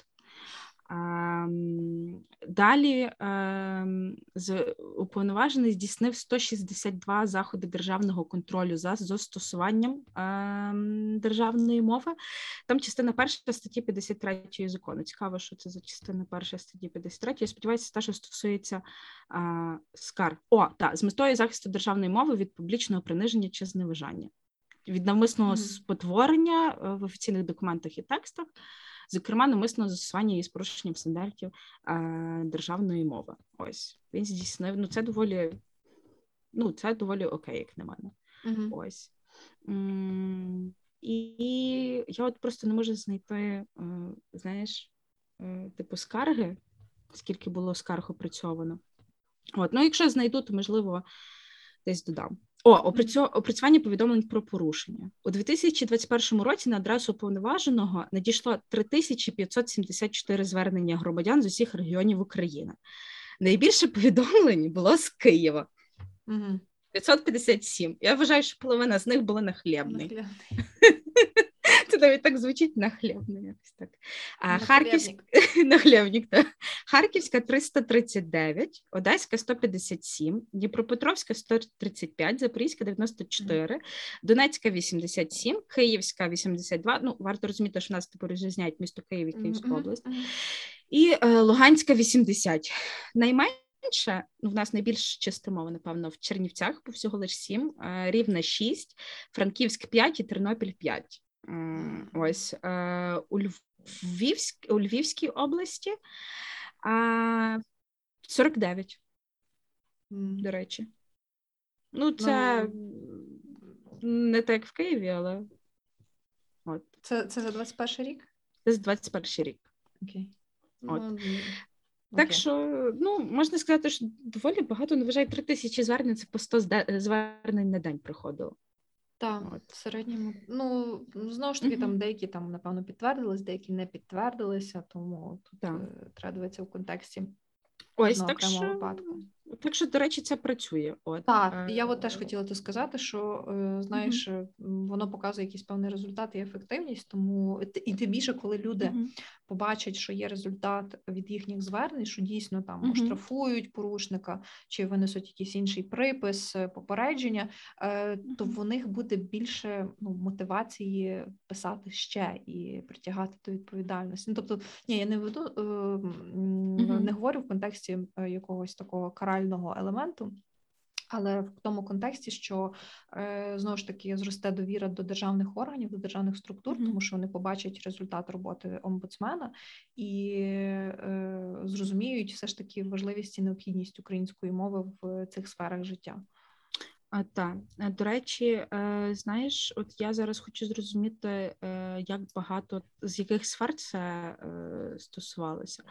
Ем, Далі ем, уповноважений здійснив 162 заходи державного контролю за застосуванням ем, державної мови. Там частина перша статті 53 закону. Цікаво, що це за частина перша статті 53. Я сподіваюся, те, що стосується а, скарг. О, так, з метою захисту державної мови від публічного приниження чи зневажання, від навмисного спотворення е, в офіційних документах і текстах, зокрема, навмисного застосування із порушенням стандартів е, державної мови. Ось він здійснив. Ну, це доволі, ну, це доволі окей, як на мене. Угу. Ось. І я от просто не можу знайти, е, знаєш, е, типу скарги, скільки було скарг опрацьовано. От, ну, якщо знайду, то можливо десь додам. О, опрацювання повідомлень про порушення. У 2021 році на адресу повноваженого надійшло 3574 звернення громадян з усіх регіонів України. Найбільше повідомлень було з Києва. Угу. 557. Я вважаю, що половина з них була нахлєбний. Це навіть так звучить нахлєбний, якось так. А Харківська нахлєбник, так. Харківська 339, Одеська 157, Дніпропетровська 135, Запорізька 94, Донецька 87, Київська 82. Ну, варто розуміти, що в нас тепер розрізняють місто Київ і Київську область. І е, Луганська 80. Найменше, ну, в нас найбільш чиста мова, напевно, в Чернівцях, бо всього лише 7, е, Рівне 6, Франківськ 5 і Тернопіль 5. Ось е, у, Львівськ, у Львівській області 49, до речі. Ну, це не так, як в Києві, але от. Це, це за 21 рік? Це з 21 рік. Окей. От. Ну, Так що, ну, можна сказати, що доволі багато, не вважаю, 3 тисячі звернень, це по 100 звернень на день приходило. Так, От. в середньому. Ну, знову ж таки, там деякі там, напевно, підтвердились, деякі не підтвердилися, тому тут Так. е, треба дивитися в контексті Ось так що, випадку. Так що, до речі, це працює. От, Так, е, я от теж хотіла це сказати, що е, знаєш, м, воно показує якийсь певний результат і ефективність, тому і тим більше, коли люди мгм. побачать, що є результат від їхніх звернень, що дійсно там Мгм. оштрафують порушника чи винесуть якийсь інший припис, попередження, то в них буде більше ну, мотивації писати ще і притягати до відповідальності. Ну, тобто, ні, я не веду не говорю в контексті якогось такого карального елементу. Але в тому контексті, що е, знову ж таки зросте довіра до державних органів, до державних структур, тому що вони побачать результат роботи омбудсмена і е, зрозуміють все ж таки важливість і необхідність української мови в цих сферах життя. А, так, Е, до речі, е, знаєш, от я зараз хочу зрозуміти, як багато з яких сфер це стосувалося.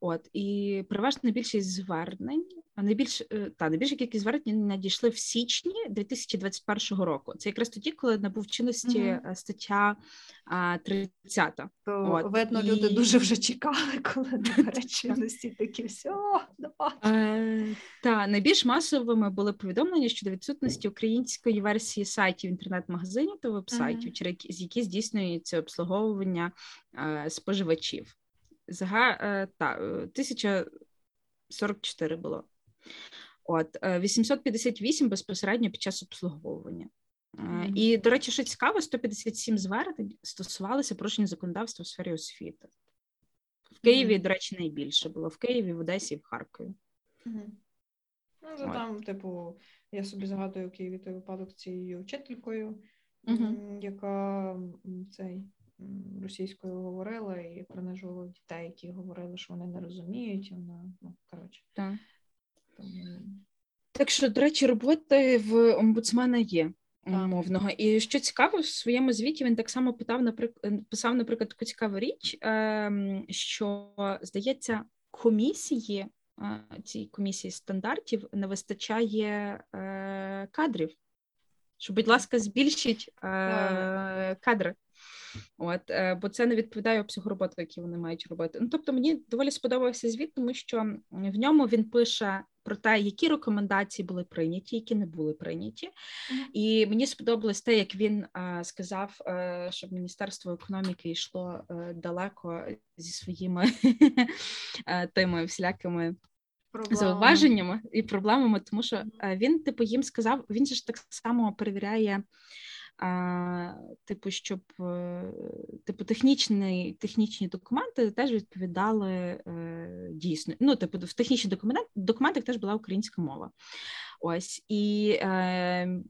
От і переважна більшість звернень, найбільш е, та найбільша кількість звернень надійшли в січні 2021 року. Це якраз тоді, коли набув чинності е, стаття а, 30. То От, видно, люди дуже вже чекали, коли набере чинності такі все. Е, та найбільш масовими були повідомлення щодо відсутності української версії сайтів інтернет-магазинів та вебсайтів, через які- з які здійснюється обслуговування е, споживачів. Зага е, та е, 1044 було. От е, 858 безпосередньо під час обслуговування. Е, Мгм. І, до речі, що цікаво, 157 звернень стосувалися порушення законодавства у сфері освіти. В Києві, Мгм. до речі, найбільше було в Києві, в Одесі і в Харкові. Мгм. Ну, то там, типу, я собі згадую в Києві той випадок цією вчителькою, яка цей російською говорила і принижувала дітей, які говорили, що вони не розуміють. І вона, ну, коротше, Так. що, до речі, роботи в омбудсмена є умовного. І що цікаво, в своєму звіті він так само питав, наприклад, писав, наприклад, таку цікаву річ, ем, що здається, комісії е, цій комісії стандартів не вистачає е, кадрів. Що, будь ласка, збільшіть е, кадри. От, е, бо це не відповідає обсягу роботи, які вони мають робити. Ну тобто, мені доволі сподобався звіт, тому що в ньому він пише про те, які рекомендації були прийняті, які не були прийняті. І мені сподобалось те, як він а, сказав, а, е, щоб міністерство економіки йшло а, е, далеко зі своїми тими всілякими. Зауваженнями і проблемами, тому що він, типу, їм сказав, він же ж так само перевіряє Типу, щоб е, типу технічні технічні документи теж відповідали е, дійсно. Ну, типу, в технічних документах документах теж була українська мова. Ось і е,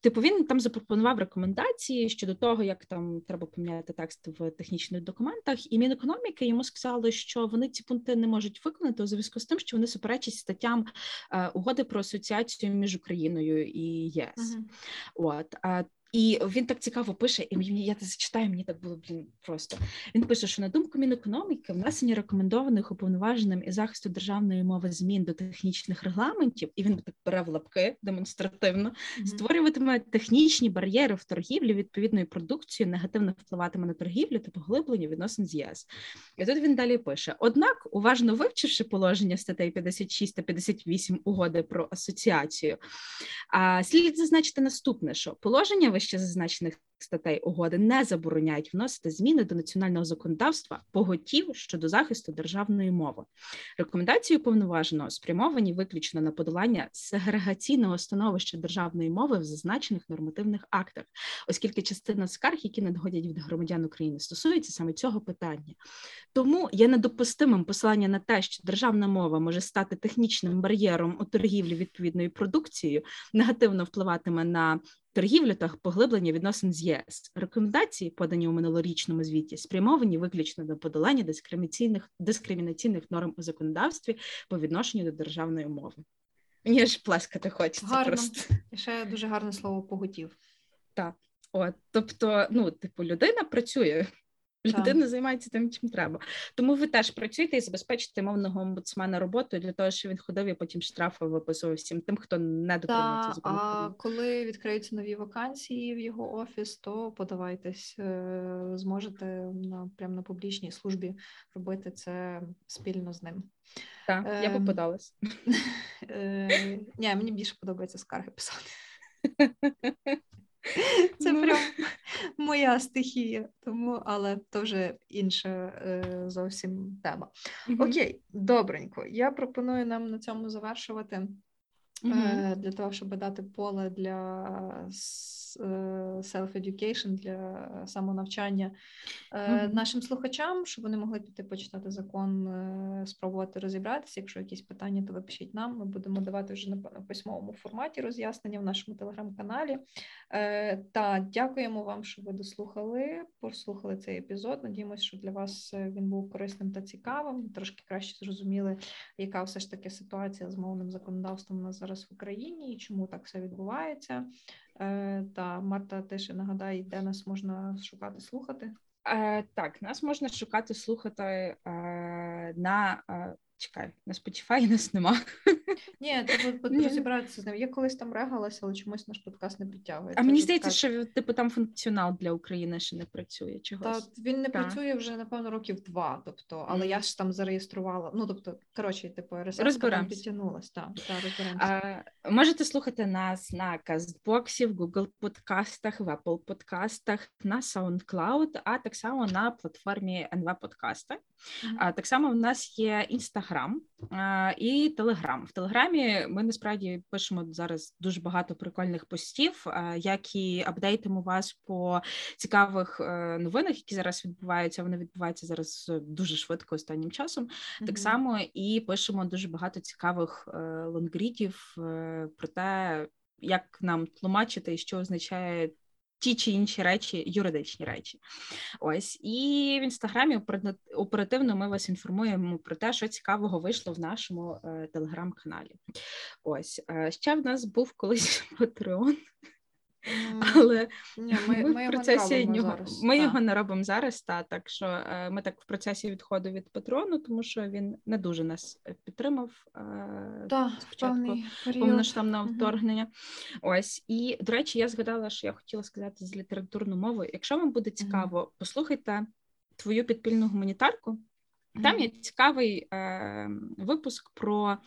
типу він там запропонував рекомендації щодо того, як там треба поміняти текст в технічних документах, і Мінекономіки йому сказали, що вони ці пункти не можуть виконати у зв'язку з тим, що вони суперечать статтям е, угоди про асоціацію між Україною і ЄС. Uh-huh. От і він так цікаво пише, і мені я це зачитаю, мені так було блін просто. Він пише, що на думку Мінекономіки, внесення рекомендованих уповноваженим і захисту державної мови змін до технічних регламентів, і він так бере в лапки демонстративно, mm-hmm. створюватиме технічні бар'єри в торгівлі відповідною продукцією, негативно впливатиме на торгівлю та поглиблення відносин з ЄС. І тут він далі пише: однак, уважно вивчивши положення статей 56 та 58 угоди про асоціацію, а слід зазначити наступне, що положення вище зазначених статей угоди не забороняють вносити зміни до національного законодавства поготів щодо захисту державної мови. Рекомендації уповноваженого спрямовані виключно на подолання сегрегаційного становища державної мови в зазначених нормативних актах, оскільки частина скарг, які надходять від громадян України, стосується саме цього питання. Тому є недопустимим посилання на те, що державна мова може стати технічним бар'єром у торгівлі відповідною продукцією, негативно впливатиме на торгівлю та поглиблення відносин з ЄС. Рекомендації, подані у минулорічному звіті, спрямовані виключно до подолання дискримінаційних дискримінаційних норм у законодавстві по відношенню до державної мови. Мені ж плескати хочеться. Гарно. просто. І ще дуже гарне слово поготів. Так, от тобто, ну, типу, людина працює Людина займається тим, чим треба. Тому ви теж працюєте і забезпечите мовного омбудсмена роботою для того, щоб він ходив і потім штрафи виписував всім тим, хто не дотримується закону. А коли відкриються нові вакансії в його офіс, то подавайтесь, е, зможете на прямо на публічній службі робити це спільно з ним. Так, я би ем, подалась. Е, ні, мені більше подобається скарги писати. Це ну. прям моя стихія, тому, але то вже інша е, зовсім тема. Окей, добренько. Я пропоную нам на цьому завершувати е, для того, щоб дати поле для self-education, для самонавчання mm-hmm. нашим слухачам, щоб вони могли піти почитати закон, е, спробувати розібратися. Якщо якісь питання, то ви пишіть нам. Ми будемо давати вже на письмовому форматі роз'яснення в нашому телеграм-каналі. Та дякуємо вам, що ви дослухали, послухали цей епізод. Надіємося, що для вас він був корисним та цікавим. Трошки краще зрозуміли, яка все ж таки ситуація з мовним законодавством у нас зараз в Україні і чому так все відбувається. Е, та Марта, теж нагадає, де нас можна шукати, слухати? Е, Так, нас можна шукати, слухати е, на Чекай, на Spotify нас нема. Ні, треба розібратися з ним. Я колись там регалася, але чомусь наш подкаст не підтягує. А мені здається, що типу там функціонал для України ще не працює. чогось. Та він не так. працює вже, напевно, років два. Тобто, але mm. я ж там зареєструвала. Ну, тобто, коротше, типу, там підтягнулась. Та, розберемося. Можете слухати нас на Кастбоксі, в Google подкастах, в Apple подкастах, на SoundCloud, а так само на платформі NV Подкасти. Mm-hmm. А так само в нас є інстаграм і телеграм. В телеграмі ми насправді пишемо зараз дуже багато прикольних постів, як і апдейтимо вас по цікавих е, новинах, які зараз відбуваються. Вони відбуваються зараз дуже швидко останнім часом. Mm-hmm. Так само і пишемо дуже багато цікавих е, лонгрідів е, про те. Як нам тлумачити, що означає ті чи інші речі, юридичні речі. Ось і в інстаграмі оперативно ми вас інформуємо про те, що цікавого вийшло в нашому е, телеграм-каналі. Ось е, ще в нас був колись Patreon. Але Ні, ми, ми, ми в процесі нього, зараз. ми та. його не робимо зараз, та так що е, ми так в процесі відходу від патрону, тому що він не дуже нас е, підтримав. Е, Та, спочатку період. повноштабного вторгнення. Ось і до речі, я згадала, що я хотіла сказати з літературною мовою. Якщо вам буде цікаво, послухайте твою підпільну гуманітарку. Там є цікавий е, випуск про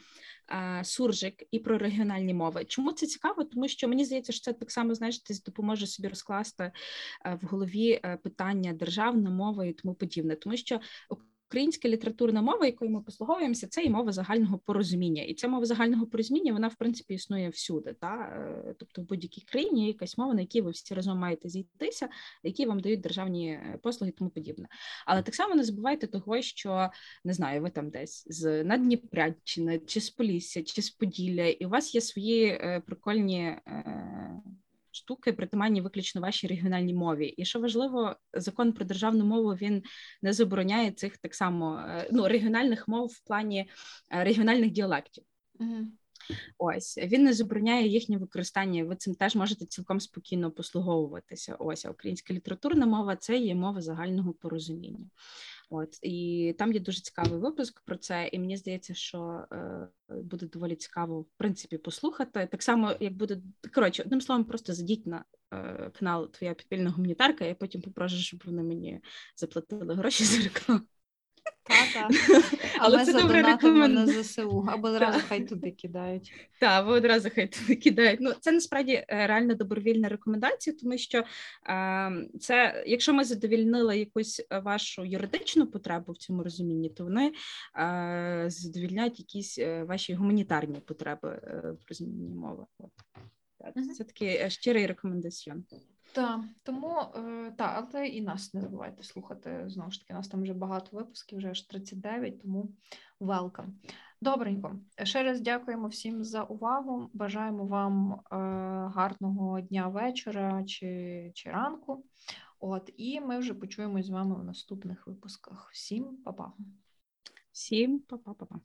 е, суржик і про регіональні мови. Чому це цікаво? Тому що мені здається, що це так само знаєш, десь допоможе собі розкласти е, в голові е, питання державна мова і тому подібне, тому що Українська літературна мова, якою ми послуговуємося, це і мова загального порозуміння, і ця мова загального порозуміння вона в принципі існує всюди. Та Е, тобто в будь-якій країні є якась мова, на якій ви всі разом маєте зійтися, які вам дають державні е, послуги, і тому подібне. Але так само не забувайте того, що не знаю, ви там десь з Надніпрядщини, чи з Полісся, чи з Поділля, і у вас є свої е, прикольні. Штуки притаманні виключно вашій регіональній мові, і що важливо, закон про державну мову він не забороняє цих так само е, ну регіональних мов в плані е, регіональних діалектів. Мгм. Ось він не забороняє їхнє використання. Ви цим теж можете цілком спокійно послуговуватися. Ось а українська літературна мова це є мова загального порозуміння. От і там є дуже цікавий випуск про це, і мені здається, що е, буде доволі цікаво в принципі послухати. Так само, як буде коротше, одним словом, просто зайдіть на е, канал Твоя підпільна гуманітарка. Я потім попрошу, щоб вони мені заплатили гроші за рекламу. Та-та. Але Ми це добре задонатимо на ЗСУ, або одразу хай туди кидають. Так, ви одразу хай туди кидають. Ну це насправді е, реально добровільна рекомендація, тому що е, це, якщо ми задовільнили якусь е, вашу юридичну потребу в цьому розумінні, то вони е, задовільняють якісь ваші гуманітарні потреби в розумінні мови. От. Це такий щирий рекомендаціон. Так, тому е, та, але і нас не забувайте слухати. Знову ж таки, у нас там вже багато випусків, вже аж 39, тому welcome. Добренько. Ще раз дякуємо всім за увагу. Бажаємо вам е, гарного дня, вечора чи, чи ранку. От, і ми вже почуємось з вами в наступних випусках. Всім па-па. Всім па-па-па-па.